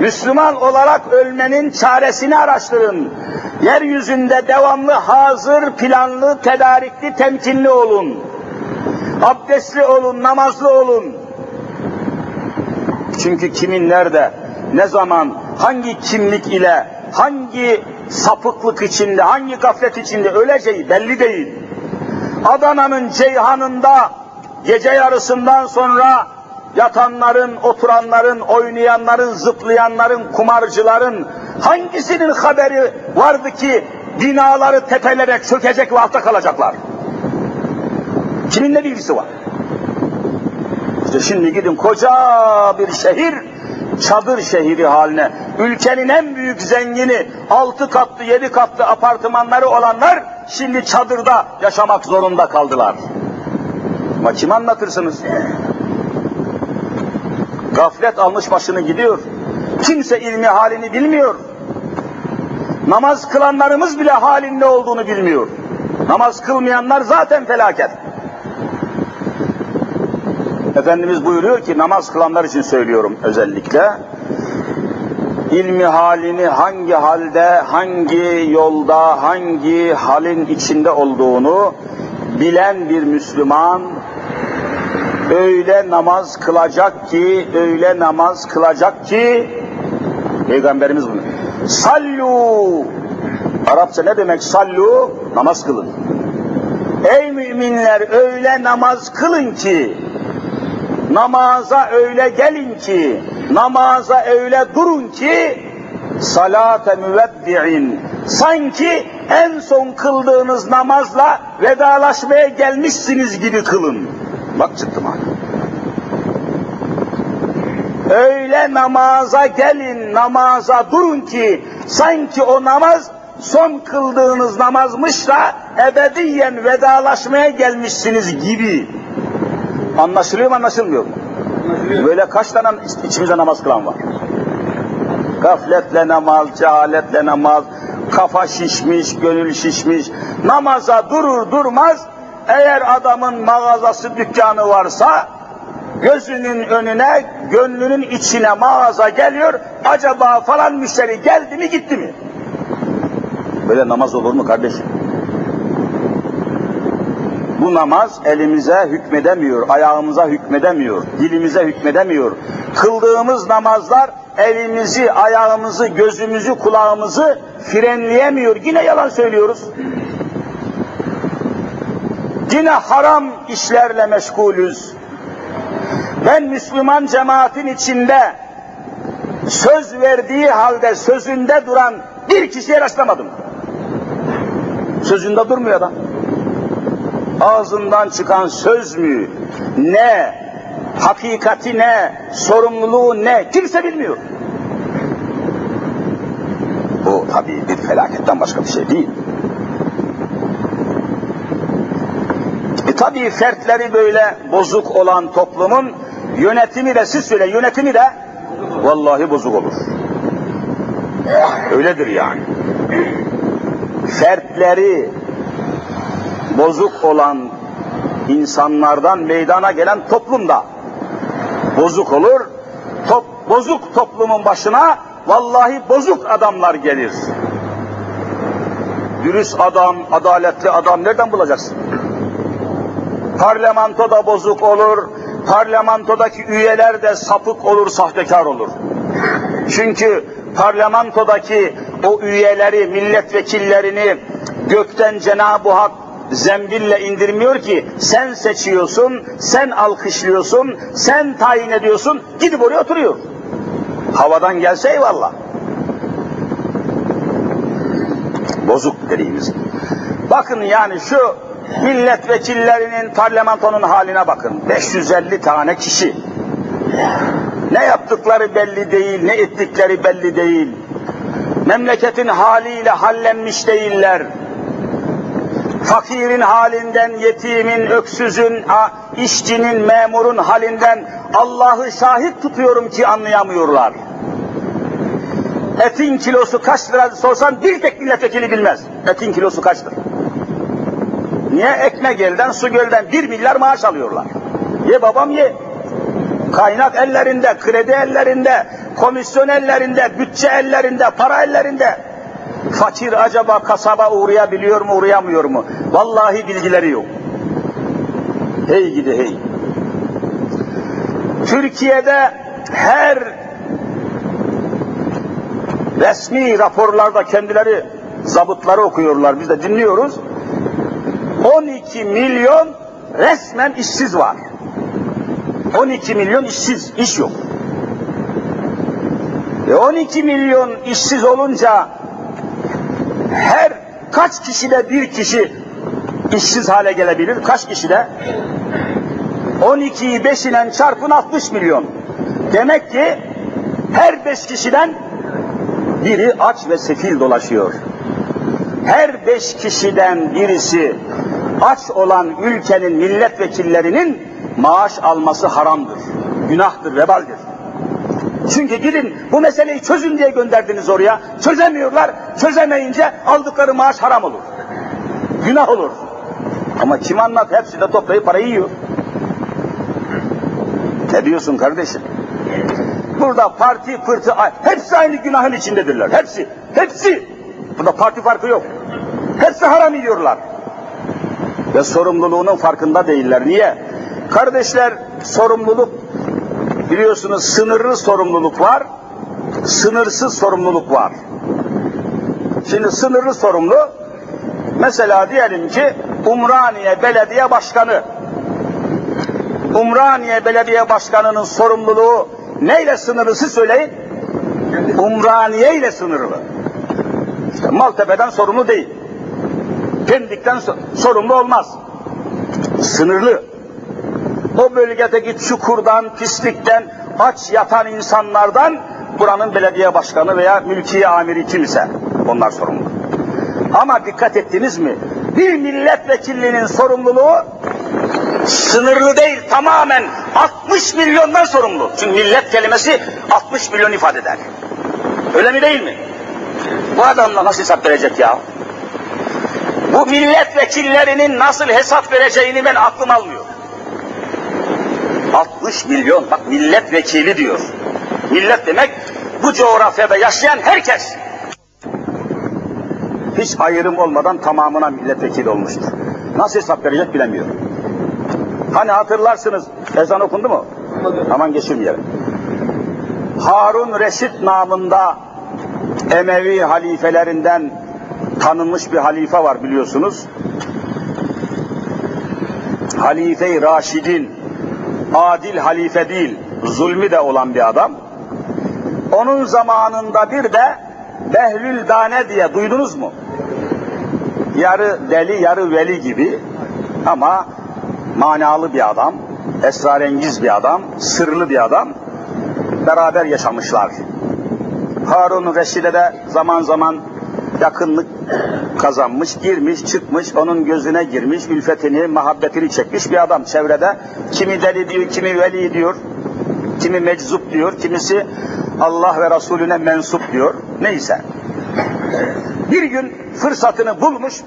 Müslüman olarak ölmenin çaresini araştırın. Yeryüzünde devamlı hazır, planlı, tedarikli, temkinli olun. Abdestli olun, namazlı olun. Çünkü kimin nerede, ne zaman, hangi kimlik ile, hangi sapıklık içinde, hangi gaflet içinde öleceği belli değil. Adana'nın Ceyhan'ında gece yarısından sonra yatanların, oturanların, oynayanların, zıplayanların, kumarcıların hangisinin haberi vardı ki binaları tepelere çökecek ve altta kalacaklar? Kimin ne bilgisi var? İşte şimdi gidin koca bir şehir, çadır şehri haline, ülkenin en büyük zengini, altı katlı, yedi katlı apartmanları olanlar, şimdi çadırda yaşamak zorunda kaldılar. Ama kim anlatırsınız? Gaflet almış başını gidiyor. Kimse ilmi halini bilmiyor. Namaz kılanlarımız bile halin ne olduğunu bilmiyor. Namaz kılmayanlar zaten felaket. Efendimiz buyuruyor ki namaz kılanlar için söylüyorum özellikle. İlmi halini hangi halde, hangi yolda, hangi halin içinde olduğunu bilen bir Müslüman öyle namaz kılacak ki, öyle namaz kılacak ki Peygamberimiz bunu. Sallu Arapça ne demek sallu? Namaz kılın. Ey müminler öyle namaz kılın ki namaza öyle gelin ki namaza öyle durun ki salate müveddi'in sanki en son kıldığınız namazla vedalaşmaya gelmişsiniz gibi kılın. Bak çıktı mana. Öyle namaza gelin, namaza durun ki sanki o namaz son kıldığınız namazmış da ebediyen vedalaşmaya gelmişsiniz gibi. Anlaşılıyor mu anlaşılmıyor mu? Böyle kaç tane içimizde namaz kılan var? Gafletle namaz, cehaletle namaz, kafa şişmiş, gönül şişmiş. Namaza durur durmaz eğer adamın mağazası, dükkanı varsa gözünün önüne, gönlünün içine mağaza geliyor. Acaba falan müşteri geldi mi gitti mi? Böyle namaz olur mu kardeşim? Bu namaz elimize hükmedemiyor, ayağımıza hükmedemiyor, dilimize hükmedemiyor. Kıldığımız namazlar elimizi, ayağımızı, gözümüzü, kulağımızı frenleyemiyor. Yine yalan söylüyoruz. Yine haram işlerle meşgulüz. Ben Müslüman cemaatin içinde söz verdiği halde sözünde duran bir kişiye rastlamadım. Sözünde durmuyor adam. Ağzından çıkan söz mü, ne, hakikati ne, sorumluluğu ne, kimse bilmiyor. Bu tabii bir felaketten başka bir şey değil. E tabii fertleri böyle bozuk olan toplumun yönetimi de siz söyle yönetimi de vallahi bozuk olur. Öyledir yani. Fertleri bozuk olan insanlardan meydana gelen toplumda bozuk olur. Top, bozuk toplumun başına vallahi bozuk adamlar gelir. Dürüst adam, adaletli adam nereden bulacaksın? Parlamento da bozuk olur, parlamentodaki üyeler de sapık olur, sahtekar olur. Çünkü parlamentodaki o üyeleri, milletvekillerini gökten Cenab-ı Hak zembille indirmiyor ki sen seçiyorsun, sen alkışlıyorsun, sen tayin ediyorsun, gidip oraya oturuyor. Havadan gelse eyvallah. Bozuk dediğimiz. Bakın yani şu milletvekillerinin, parlamentonun haline bakın. 550 tane kişi. Ne yaptıkları belli değil, ne ettikleri belli değil. Memleketin haliyle hallenmiş değiller. Fakirin halinden, yetimin, öksüzün, işçinin, memurun halinden Allah'ı şahit tutuyorum ki anlayamıyorlar. Etin kilosu kaç lira sorsan bir tek milletvekili bilmez. Etin kilosu kaçtır? Niye? Ekmek elden, su gölden bir milyar maaş alıyorlar. Ye babam ye. Kaynak ellerinde, kredi ellerinde, komisyon ellerinde, bütçe ellerinde, para ellerinde. Fakir acaba kasaba uğrayabiliyor mu, uğrayamıyor mu? Vallahi bilgileri yok. Hey gidi hey. Türkiye'de her resmi raporlarda kendileri zabıtları okuyorlar, biz de dinliyoruz. 12 milyon resmen işsiz var. 12 milyon işsiz, iş yok. E 12 milyon işsiz olunca her kaç kişide bir kişi işsiz hale gelebilir? Kaç kişide? 12'yi 5 ile çarpın 60 milyon. Demek ki her 5 kişiden biri aç ve sefil dolaşıyor. Her 5 kişiden birisi aç olan ülkenin milletvekillerinin maaş alması haramdır. Günahtır, vebaldir. Çünkü gidin bu meseleyi çözün diye gönderdiniz oraya. Çözemiyorlar. Çözemeyince aldıkları maaş haram olur. Günah olur. Ama kim anlat? Hepsi de toplayıp parayı yiyor. Ne diyorsun kardeşim? Burada parti pırtı hepsi aynı günahın içindedirler. Hepsi. Hepsi. Burada parti farkı yok. Hepsi haram yiyorlar. Ve sorumluluğunun farkında değiller. Niye? Kardeşler sorumluluk biliyorsunuz sınırlı sorumluluk var, sınırsız sorumluluk var. Şimdi sınırlı sorumlu, mesela diyelim ki Umraniye Belediye Başkanı, Umraniye Belediye Başkanı'nın sorumluluğu neyle sınırlı siz söyleyin? Umraniye ile sınırlı. İşte Maltepe'den sorumlu değil. Pendik'ten sorumlu olmaz. Sınırlı. O bölgedeki çukurdan, pislikten, aç yatan insanlardan buranın belediye başkanı veya mülkiye amiri kimse onlar sorumlu. Ama dikkat ettiniz mi? Bir milletvekilinin sorumluluğu sınırlı değil, tamamen 60 milyondan sorumlu. Çünkü millet kelimesi 60 milyon ifade eder. Öyle mi değil mi? Bu adamla nasıl hesap verecek ya? Bu milletvekillerinin nasıl hesap vereceğini ben aklım almıyor. 60 milyon, bak milletvekili diyor. Millet demek bu coğrafyada yaşayan herkes. Hiç ayrım olmadan tamamına milletvekili olmuştur. Nasıl hesap verecek bilemiyorum. Hani hatırlarsınız, ezan okundu mu? Aman geçirmeyelim. Harun Reşit namında Emevi halifelerinden tanınmış bir halife var biliyorsunuz. Halife-i Raşid'in adil halife değil, zulmü de olan bir adam. Onun zamanında bir de Behlül Dane diye duydunuz mu? Yarı deli, yarı veli gibi ama manalı bir adam, esrarengiz bir adam, sırlı bir adam. Beraber yaşamışlar. Harun Reşid'e de zaman zaman yakınlık kazanmış, girmiş, çıkmış, onun gözüne girmiş, ülfetini, muhabbetini çekmiş bir adam çevrede. Kimi deli diyor, kimi veli diyor, kimi meczup diyor, kimisi Allah ve Resulüne mensup diyor. Neyse. Bir gün fırsatını bulmuş,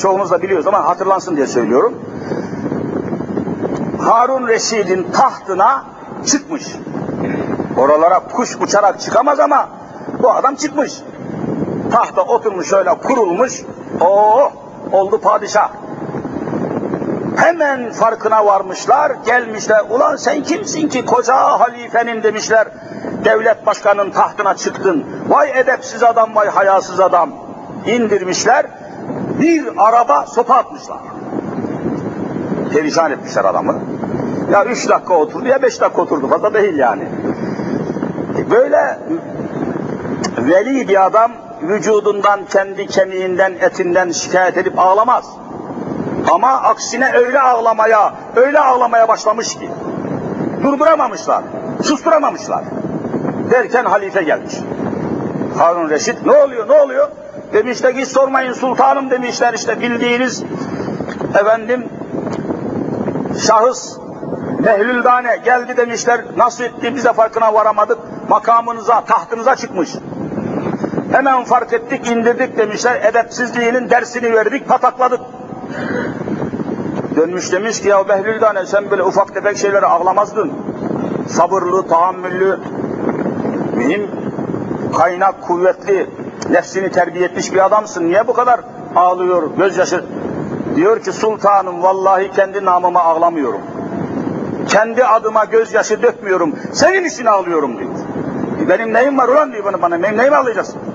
çoğumuz da biliyoruz ama hatırlansın diye söylüyorum. Harun Reşid'in tahtına çıkmış. Oralara kuş uçarak çıkamaz ama bu adam çıkmış. Tahta oturmuş öyle kurulmuş. O oldu padişah. Hemen farkına varmışlar, gelmişler. Ulan sen kimsin ki koca halifenin demişler. Devlet başkanının tahtına çıktın. Vay edepsiz adam, vay hayasız adam. İndirmişler. Bir araba sopa atmışlar. Perişan etmişler adamı. Ya üç dakika oturdu ya beş dakika oturdu. Fazla değil yani. Böyle veli bir adam vücudundan, kendi kemiğinden, etinden şikayet edip ağlamaz. Ama aksine öyle ağlamaya, öyle ağlamaya başlamış ki durduramamışlar, susturamamışlar. Derken halife gelmiş. Harun Reşit ne oluyor, ne oluyor? Demişler ki sormayın sultanım demişler işte bildiğiniz efendim şahıs Mehlül Dane geldi demişler nasıl etti bize farkına varamadık makamınıza tahtınıza çıkmış. Hemen fark ettik, indirdik demişler. Edepsizliğinin dersini verdik, patakladık. Dönmüş demiş ki ya Behlül Dane sen böyle ufak tefek şeylere ağlamazdın. Sabırlı, tahammüllü, mühim, kaynak, kuvvetli, nefsini terbiye etmiş bir adamsın. Niye bu kadar ağlıyor, gözyaşı? Diyor ki sultanım vallahi kendi namıma ağlamıyorum. Kendi adıma gözyaşı dökmüyorum. Senin için ağlıyorum diyor. Benim neyim var ulan diyor bana, bana benim neyimi ağlayacaksın?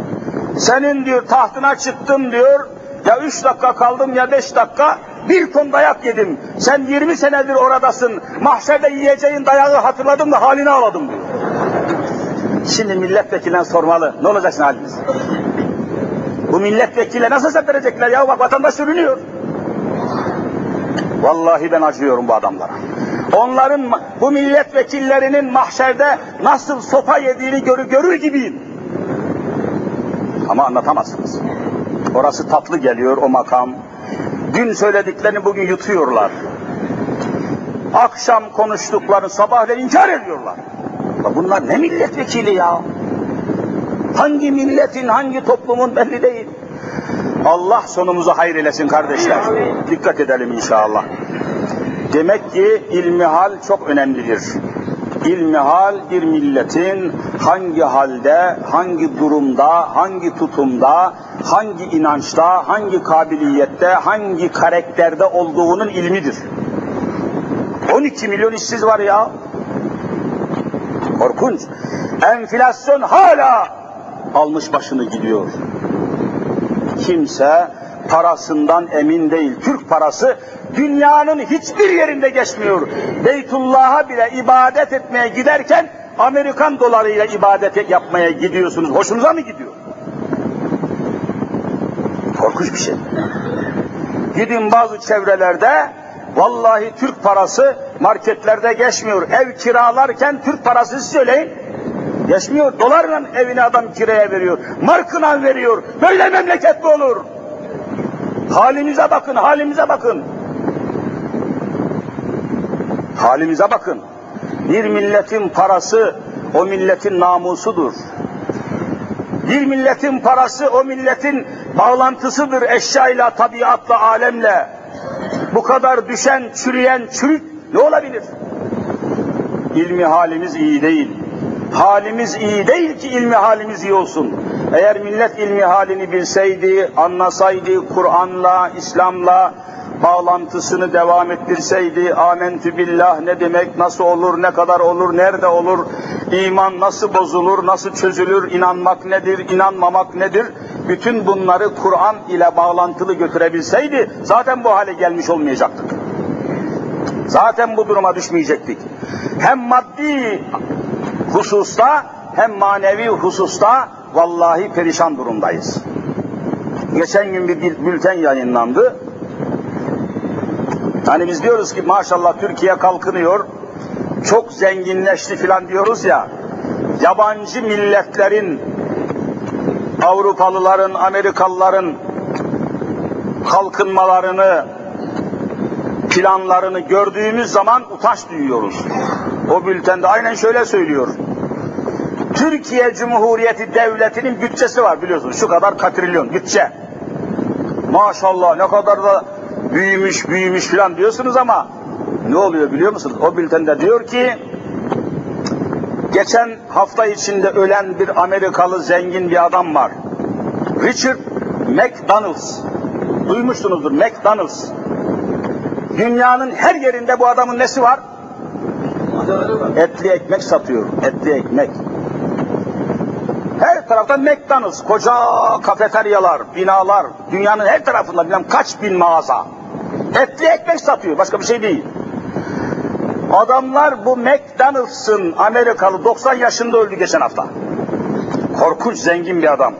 Senin diyor tahtına çıktım diyor, ya üç dakika kaldım ya beş dakika, bir ton dayak yedim. Sen yirmi senedir oradasın, mahşerde yiyeceğin dayağı hatırladım da halini ağladım diyor. Şimdi milletvekiline sormalı, ne olacak haliniz? Bu milletvekile nasıl hesap verecekler ya? Bak vatandaş sürünüyor. Vallahi ben acıyorum bu adamlara. Onların, bu milletvekillerinin mahşerde nasıl sopa yediğini görür, görür gibiyim. Ama anlatamazsınız. Orası tatlı geliyor o makam. Dün söylediklerini bugün yutuyorlar. Akşam konuştuklarını sabahleyin inkar ediyorlar. Bunlar ne milletvekili ya? Hangi milletin, hangi toplumun belli değil. Allah sonumuzu hayır eylesin kardeşler. Dikkat edelim inşallah. Demek ki ilmihal çok önemlidir. İlmihal bir milletin hangi halde, hangi durumda, hangi tutumda, hangi inançta, hangi kabiliyette, hangi karakterde olduğunun ilmidir. 12 milyon işsiz var ya. Korkunç. Enflasyon hala almış başını gidiyor. Kimse parasından emin değil. Türk parası dünyanın hiçbir yerinde geçmiyor. Beytullah'a bile ibadet etmeye giderken Amerikan dolarıyla ibadet yapmaya gidiyorsunuz. Hoşunuza mı gidiyor? Korkunç bir şey. Gidin bazı çevrelerde vallahi Türk parası marketlerde geçmiyor. Ev kiralarken Türk parası söyleyin. Geçmiyor. Dolarla evini adam kiraya veriyor. Markına veriyor. Böyle memleket mi olur? Halimize bakın, halimize bakın. Halimize bakın. Bir milletin parası o milletin namusudur. Bir milletin parası o milletin bağlantısıdır eşyayla, tabiatla, alemle. Bu kadar düşen, çürüyen çürük ne olabilir? İlmi halimiz iyi değil. Halimiz iyi değil ki ilmi halimiz iyi olsun. Eğer millet ilmi halini bilseydi, anlasaydı, Kur'an'la, İslam'la bağlantısını devam ettirseydi, amentü billah ne demek, nasıl olur, ne kadar olur, nerede olur, iman nasıl bozulur, nasıl çözülür, inanmak nedir, inanmamak nedir, bütün bunları Kur'an ile bağlantılı götürebilseydi, zaten bu hale gelmiş olmayacaktık. Zaten bu duruma düşmeyecektik. Hem maddi hususta hem manevi hususta vallahi perişan durumdayız. Geçen gün bir bülten yayınlandı. Hani biz diyoruz ki maşallah Türkiye kalkınıyor, çok zenginleşti filan diyoruz ya, yabancı milletlerin, Avrupalıların, Amerikalıların kalkınmalarını, planlarını gördüğümüz zaman utanç duyuyoruz. O bültende aynen şöyle söylüyor. Türkiye Cumhuriyeti Devleti'nin bütçesi var biliyorsunuz. Şu kadar katrilyon bütçe. Maşallah ne kadar da büyümüş büyümüş filan diyorsunuz ama ne oluyor biliyor musunuz? O bültende diyor ki geçen hafta içinde ölen bir Amerikalı zengin bir adam var. Richard McDonald's. Duymuşsunuzdur McDonald's. Dünyanın her yerinde bu adamın nesi var? Etli ekmek satıyor. Etli ekmek. Her tarafta McDonald's, koca kafeteryalar, binalar, dünyanın her tarafında bilmem kaç bin mağaza. Etli ekmek satıyor, başka bir şey değil. Adamlar bu McDonald's'ın Amerikalı 90 yaşında öldü geçen hafta. Korkunç zengin bir adam.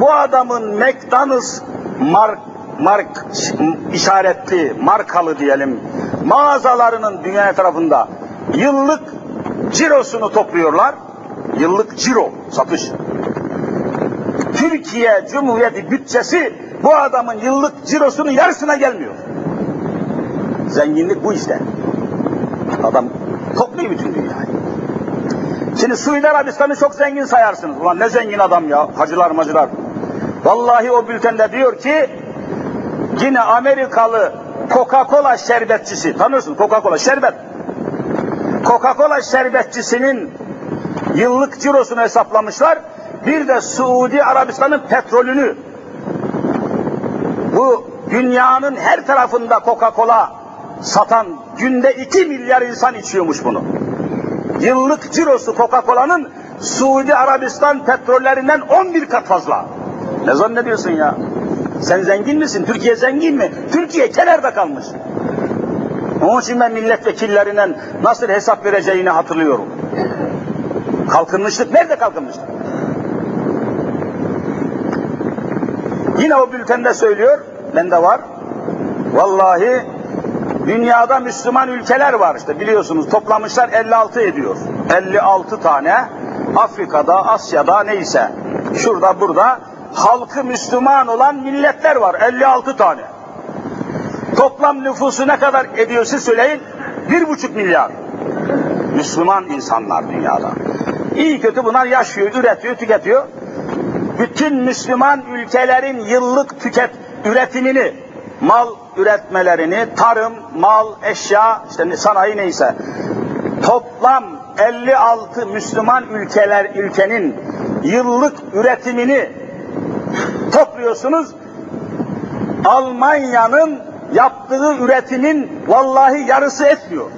Bu adamın McDonald's mark, mark işaretli, markalı diyelim mağazalarının dünya tarafında yıllık cirosunu topluyorlar. Yıllık ciro, satış. Türkiye Cumhuriyeti bütçesi bu adamın yıllık cirosunun yarısına gelmiyor. Zenginlik bu işte. Adam topluyor bütün dünyayı. Şimdi Suudi Arabistan'ı çok zengin sayarsınız. Ulan ne zengin adam ya, hacılar macılar. Vallahi o bültende diyor ki, yine Amerikalı Coca-Cola şerbetçisi, tanıyorsun Coca-Cola şerbet. Coca-Cola şerbetçisinin yıllık cirosunu hesaplamışlar. Bir de Suudi Arabistan'ın petrolünü. Bu dünyanın her tarafında Coca-Cola satan günde 2 milyar insan içiyormuş bunu. Yıllık cirosu Coca-Cola'nın Suudi Arabistan petrollerinden 11 kat fazla. Ne zannediyorsun ya? Sen zengin misin? Türkiye zengin mi? Türkiye kenarda kalmış. Onun için ben milletvekillerinden nasıl hesap vereceğini hatırlıyorum. Kalkınmışlık nerede kalkınmışlık? Yine o bültende söylüyor, bende var. Vallahi dünyada Müslüman ülkeler var işte biliyorsunuz toplamışlar 56 ediyor. 56 tane Afrika'da, Asya'da neyse şurada burada halkı Müslüman olan milletler var 56 tane. Toplam nüfusu ne kadar ediyor söyleyin? Bir buçuk milyar. Müslüman insanlar dünyada. İyi kötü bunlar yaşıyor, üretiyor, tüketiyor. Bütün Müslüman ülkelerin yıllık tüket üretimini, mal üretmelerini, tarım, mal, eşya, işte sanayi neyse, toplam 56 Müslüman ülkeler ülkenin yıllık üretimini topluyorsunuz. Almanya'nın yaptığı üretimin vallahi yarısı etmiyor.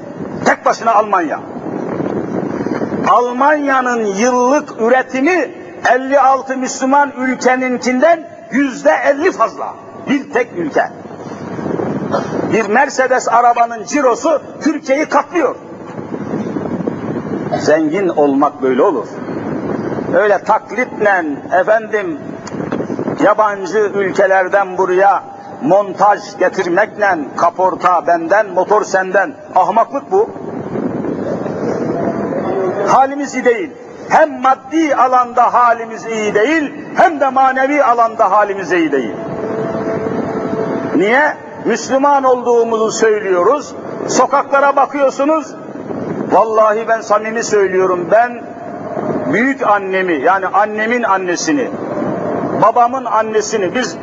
Tek başına Almanya. Almanya'nın yıllık üretimi 56 Müslüman ülkeninkinden yüzde 50 fazla. Bir tek ülke. Bir Mercedes arabanın cirosu Türkiye'yi katlıyor. Zengin olmak böyle olur. Öyle taklitle efendim yabancı ülkelerden buraya montaj getirmekle kaporta benden, motor senden. Ahmaklık bu. Halimiz iyi değil. Hem maddi alanda halimiz iyi değil, hem de manevi alanda halimiz iyi değil. Niye? Müslüman olduğumuzu söylüyoruz. Sokaklara bakıyorsunuz. Vallahi ben samimi söylüyorum. Ben büyük annemi yani annemin annesini, babamın annesini biz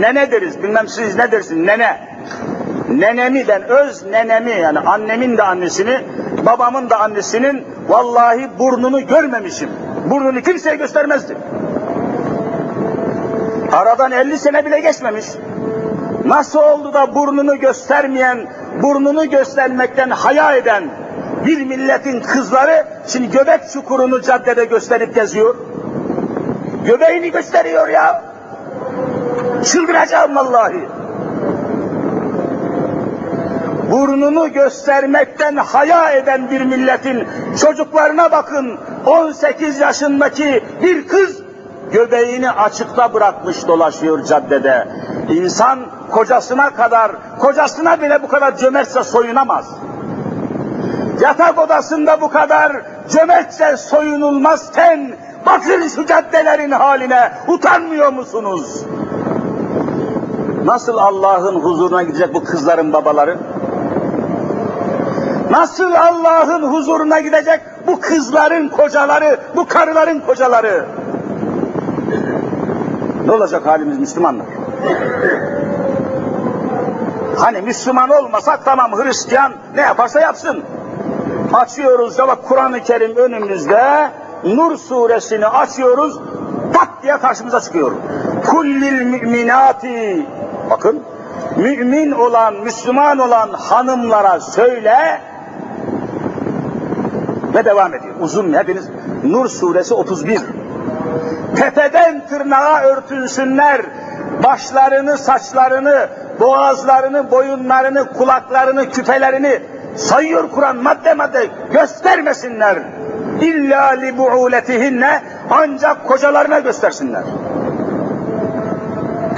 nene deriz. Bilmem siz ne dersiniz? Nene. Nenemi ben öz nenemi yani annemin de annesini, babamın da annesinin vallahi burnunu görmemişim. Burnunu kimseye göstermezdi. Aradan 50 sene bile geçmemiş. Nasıl oldu da burnunu göstermeyen, burnunu göstermekten haya eden bir milletin kızları şimdi göbek çukurunu caddede gösterip geziyor. Göbeğini gösteriyor ya. Çıldıracağım vallahi. Burnunu göstermekten haya eden bir milletin çocuklarına bakın. 18 yaşındaki bir kız göbeğini açıkta bırakmış dolaşıyor caddede. İnsan kocasına kadar, kocasına bile bu kadar cömertse soyunamaz. Yatak odasında bu kadar cömertçe soyunulmazken bakın şu caddelerin haline utanmıyor musunuz? Nasıl Allah'ın huzuruna gidecek bu kızların babaları? Nasıl Allah'ın huzuruna gidecek bu kızların kocaları, bu karıların kocaları? Ne olacak halimiz Müslümanlar? Hani Müslüman olmasak tamam Hristiyan ne yaparsa yapsın. Açıyoruz ya bak Kur'an-ı Kerim önümüzde Nur suresini açıyoruz pat diye karşımıza çıkıyor. Kullil müminati bakın mümin olan, Müslüman olan hanımlara söyle ve devam ediyor. Uzun hepiniz Nur suresi 31. Tepeden tırnağa örtünsünler. Başlarını, saçlarını, boğazlarını, boyunlarını, kulaklarını, küpelerini sayıyor Kur'an madde madde göstermesinler. İlla li bu'uletihinne ancak kocalarına göstersinler.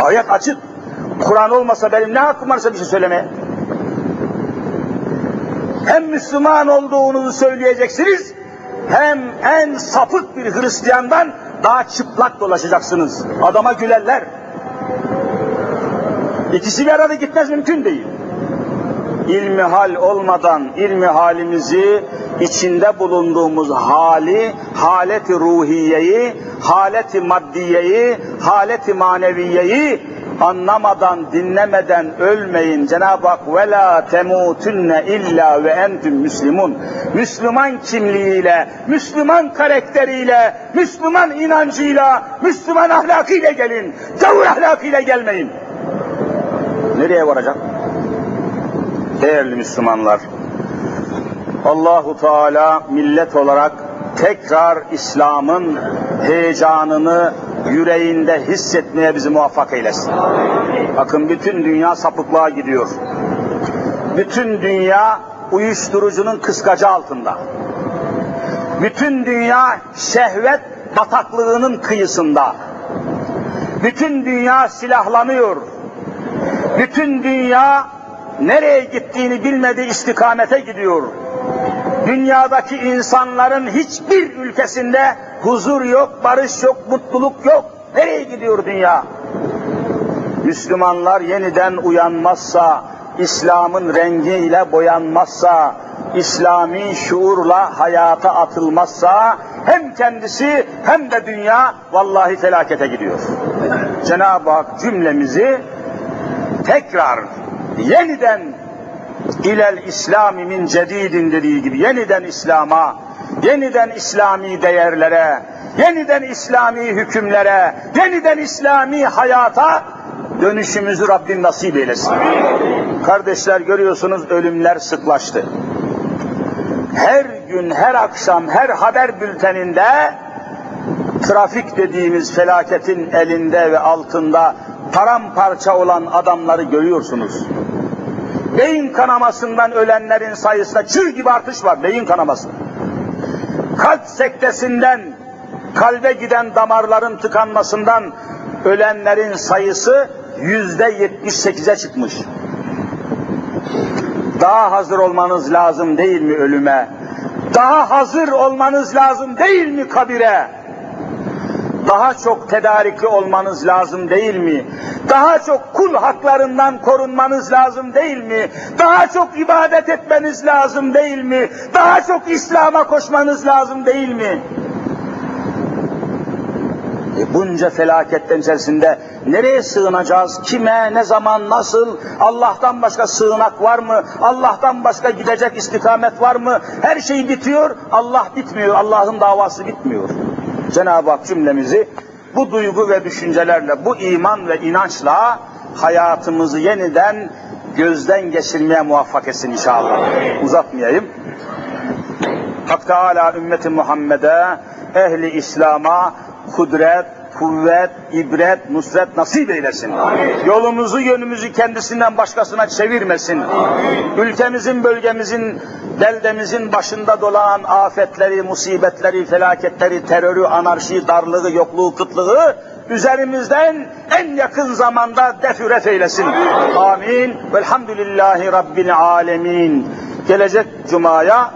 Ayet açık. Kur'an olmasa benim ne hakkım varsa bir şey söylemeye. Hem Müslüman olduğunuzu söyleyeceksiniz, hem en sapık bir Hristiyandan daha çıplak dolaşacaksınız. Adama gülerler. İkisi bir arada gitmez mümkün değil. İlmi hal olmadan ilmi halimizi, içinde bulunduğumuz hali, haleti ruhiyeyi, haleti maddiyeyi, haleti maneviyeyi anlamadan, dinlemeden ölmeyin. Cenab-ı Hak ve la temutunne illa ve entüm müslimun. Müslüman kimliğiyle, Müslüman karakteriyle, Müslüman inancıyla, Müslüman ahlakıyla gelin. Gavur ahlakıyla gelmeyin. Nereye varacak? Değerli Müslümanlar, Allahu Teala millet olarak tekrar İslam'ın heyecanını yüreğinde hissetmeye bizi muvaffak eylesin. Bakın bütün dünya sapıklığa gidiyor. Bütün dünya uyuşturucunun kıskacı altında. Bütün dünya şehvet bataklığının kıyısında. Bütün dünya silahlanıyor. Bütün dünya nereye gittiğini bilmediği istikamete gidiyor. Dünyadaki insanların hiçbir ülkesinde huzur yok, barış yok, mutluluk yok. Nereye gidiyor dünya? Müslümanlar yeniden uyanmazsa, İslam'ın rengiyle boyanmazsa, İslami şuurla hayata atılmazsa hem kendisi hem de dünya vallahi felakete gidiyor. Cenab-ı Hak cümlemizi tekrar yeniden ilel İslami min cedidin dediği gibi yeniden İslam'a, yeniden İslami değerlere, yeniden İslami hükümlere, yeniden İslami hayata dönüşümüzü Rabbim nasip eylesin. Kardeşler görüyorsunuz ölümler sıklaştı. Her gün, her akşam, her haber bülteninde trafik dediğimiz felaketin elinde ve altında paramparça olan adamları görüyorsunuz. Beyin kanamasından ölenlerin sayısında çığ gibi artış var beyin kanaması. Kalp sektesinden kalbe giden damarların tıkanmasından ölenlerin sayısı yüzde 78'e çıkmış. Daha hazır olmanız lazım değil mi ölüme? Daha hazır olmanız lazım değil mi kabire? Daha çok tedarikli olmanız lazım değil mi? Daha çok kul haklarından korunmanız lazım değil mi? Daha çok ibadet etmeniz lazım değil mi? Daha çok İslam'a koşmanız lazım değil mi? E bunca felaketten içerisinde nereye sığınacağız? Kime, ne zaman, nasıl? Allah'tan başka sığınak var mı? Allah'tan başka gidecek istikamet var mı? Her şey bitiyor, Allah bitmiyor. Allah'ın davası bitmiyor. Cenab-ı Hak cümlemizi bu duygu ve düşüncelerle, bu iman ve inançla hayatımızı yeniden gözden geçirmeye muvaffak etsin inşallah. Uzatmayayım. Hak Teala ümmeti Muhammed'e, ehli İslam'a kudret, kuvvet, ibret, nusret nasip eylesin. Yolumuzu, yönümüzü kendisinden başkasına çevirmesin. Ülkemizin, bölgemizin, beldemizin başında dolan afetleri, musibetleri, felaketleri, terörü, anarşi, darlığı, yokluğu, kıtlığı üzerimizden en yakın zamanda defüref eylesin. Amin. Velhamdülillahi Rabbil alemin. Gelecek Cuma'ya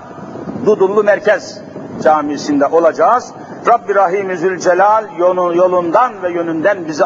Dudullu Merkez Camisi'nde olacağız. Rabbi Rahim Zülcelal yolundan ve yönünden bizi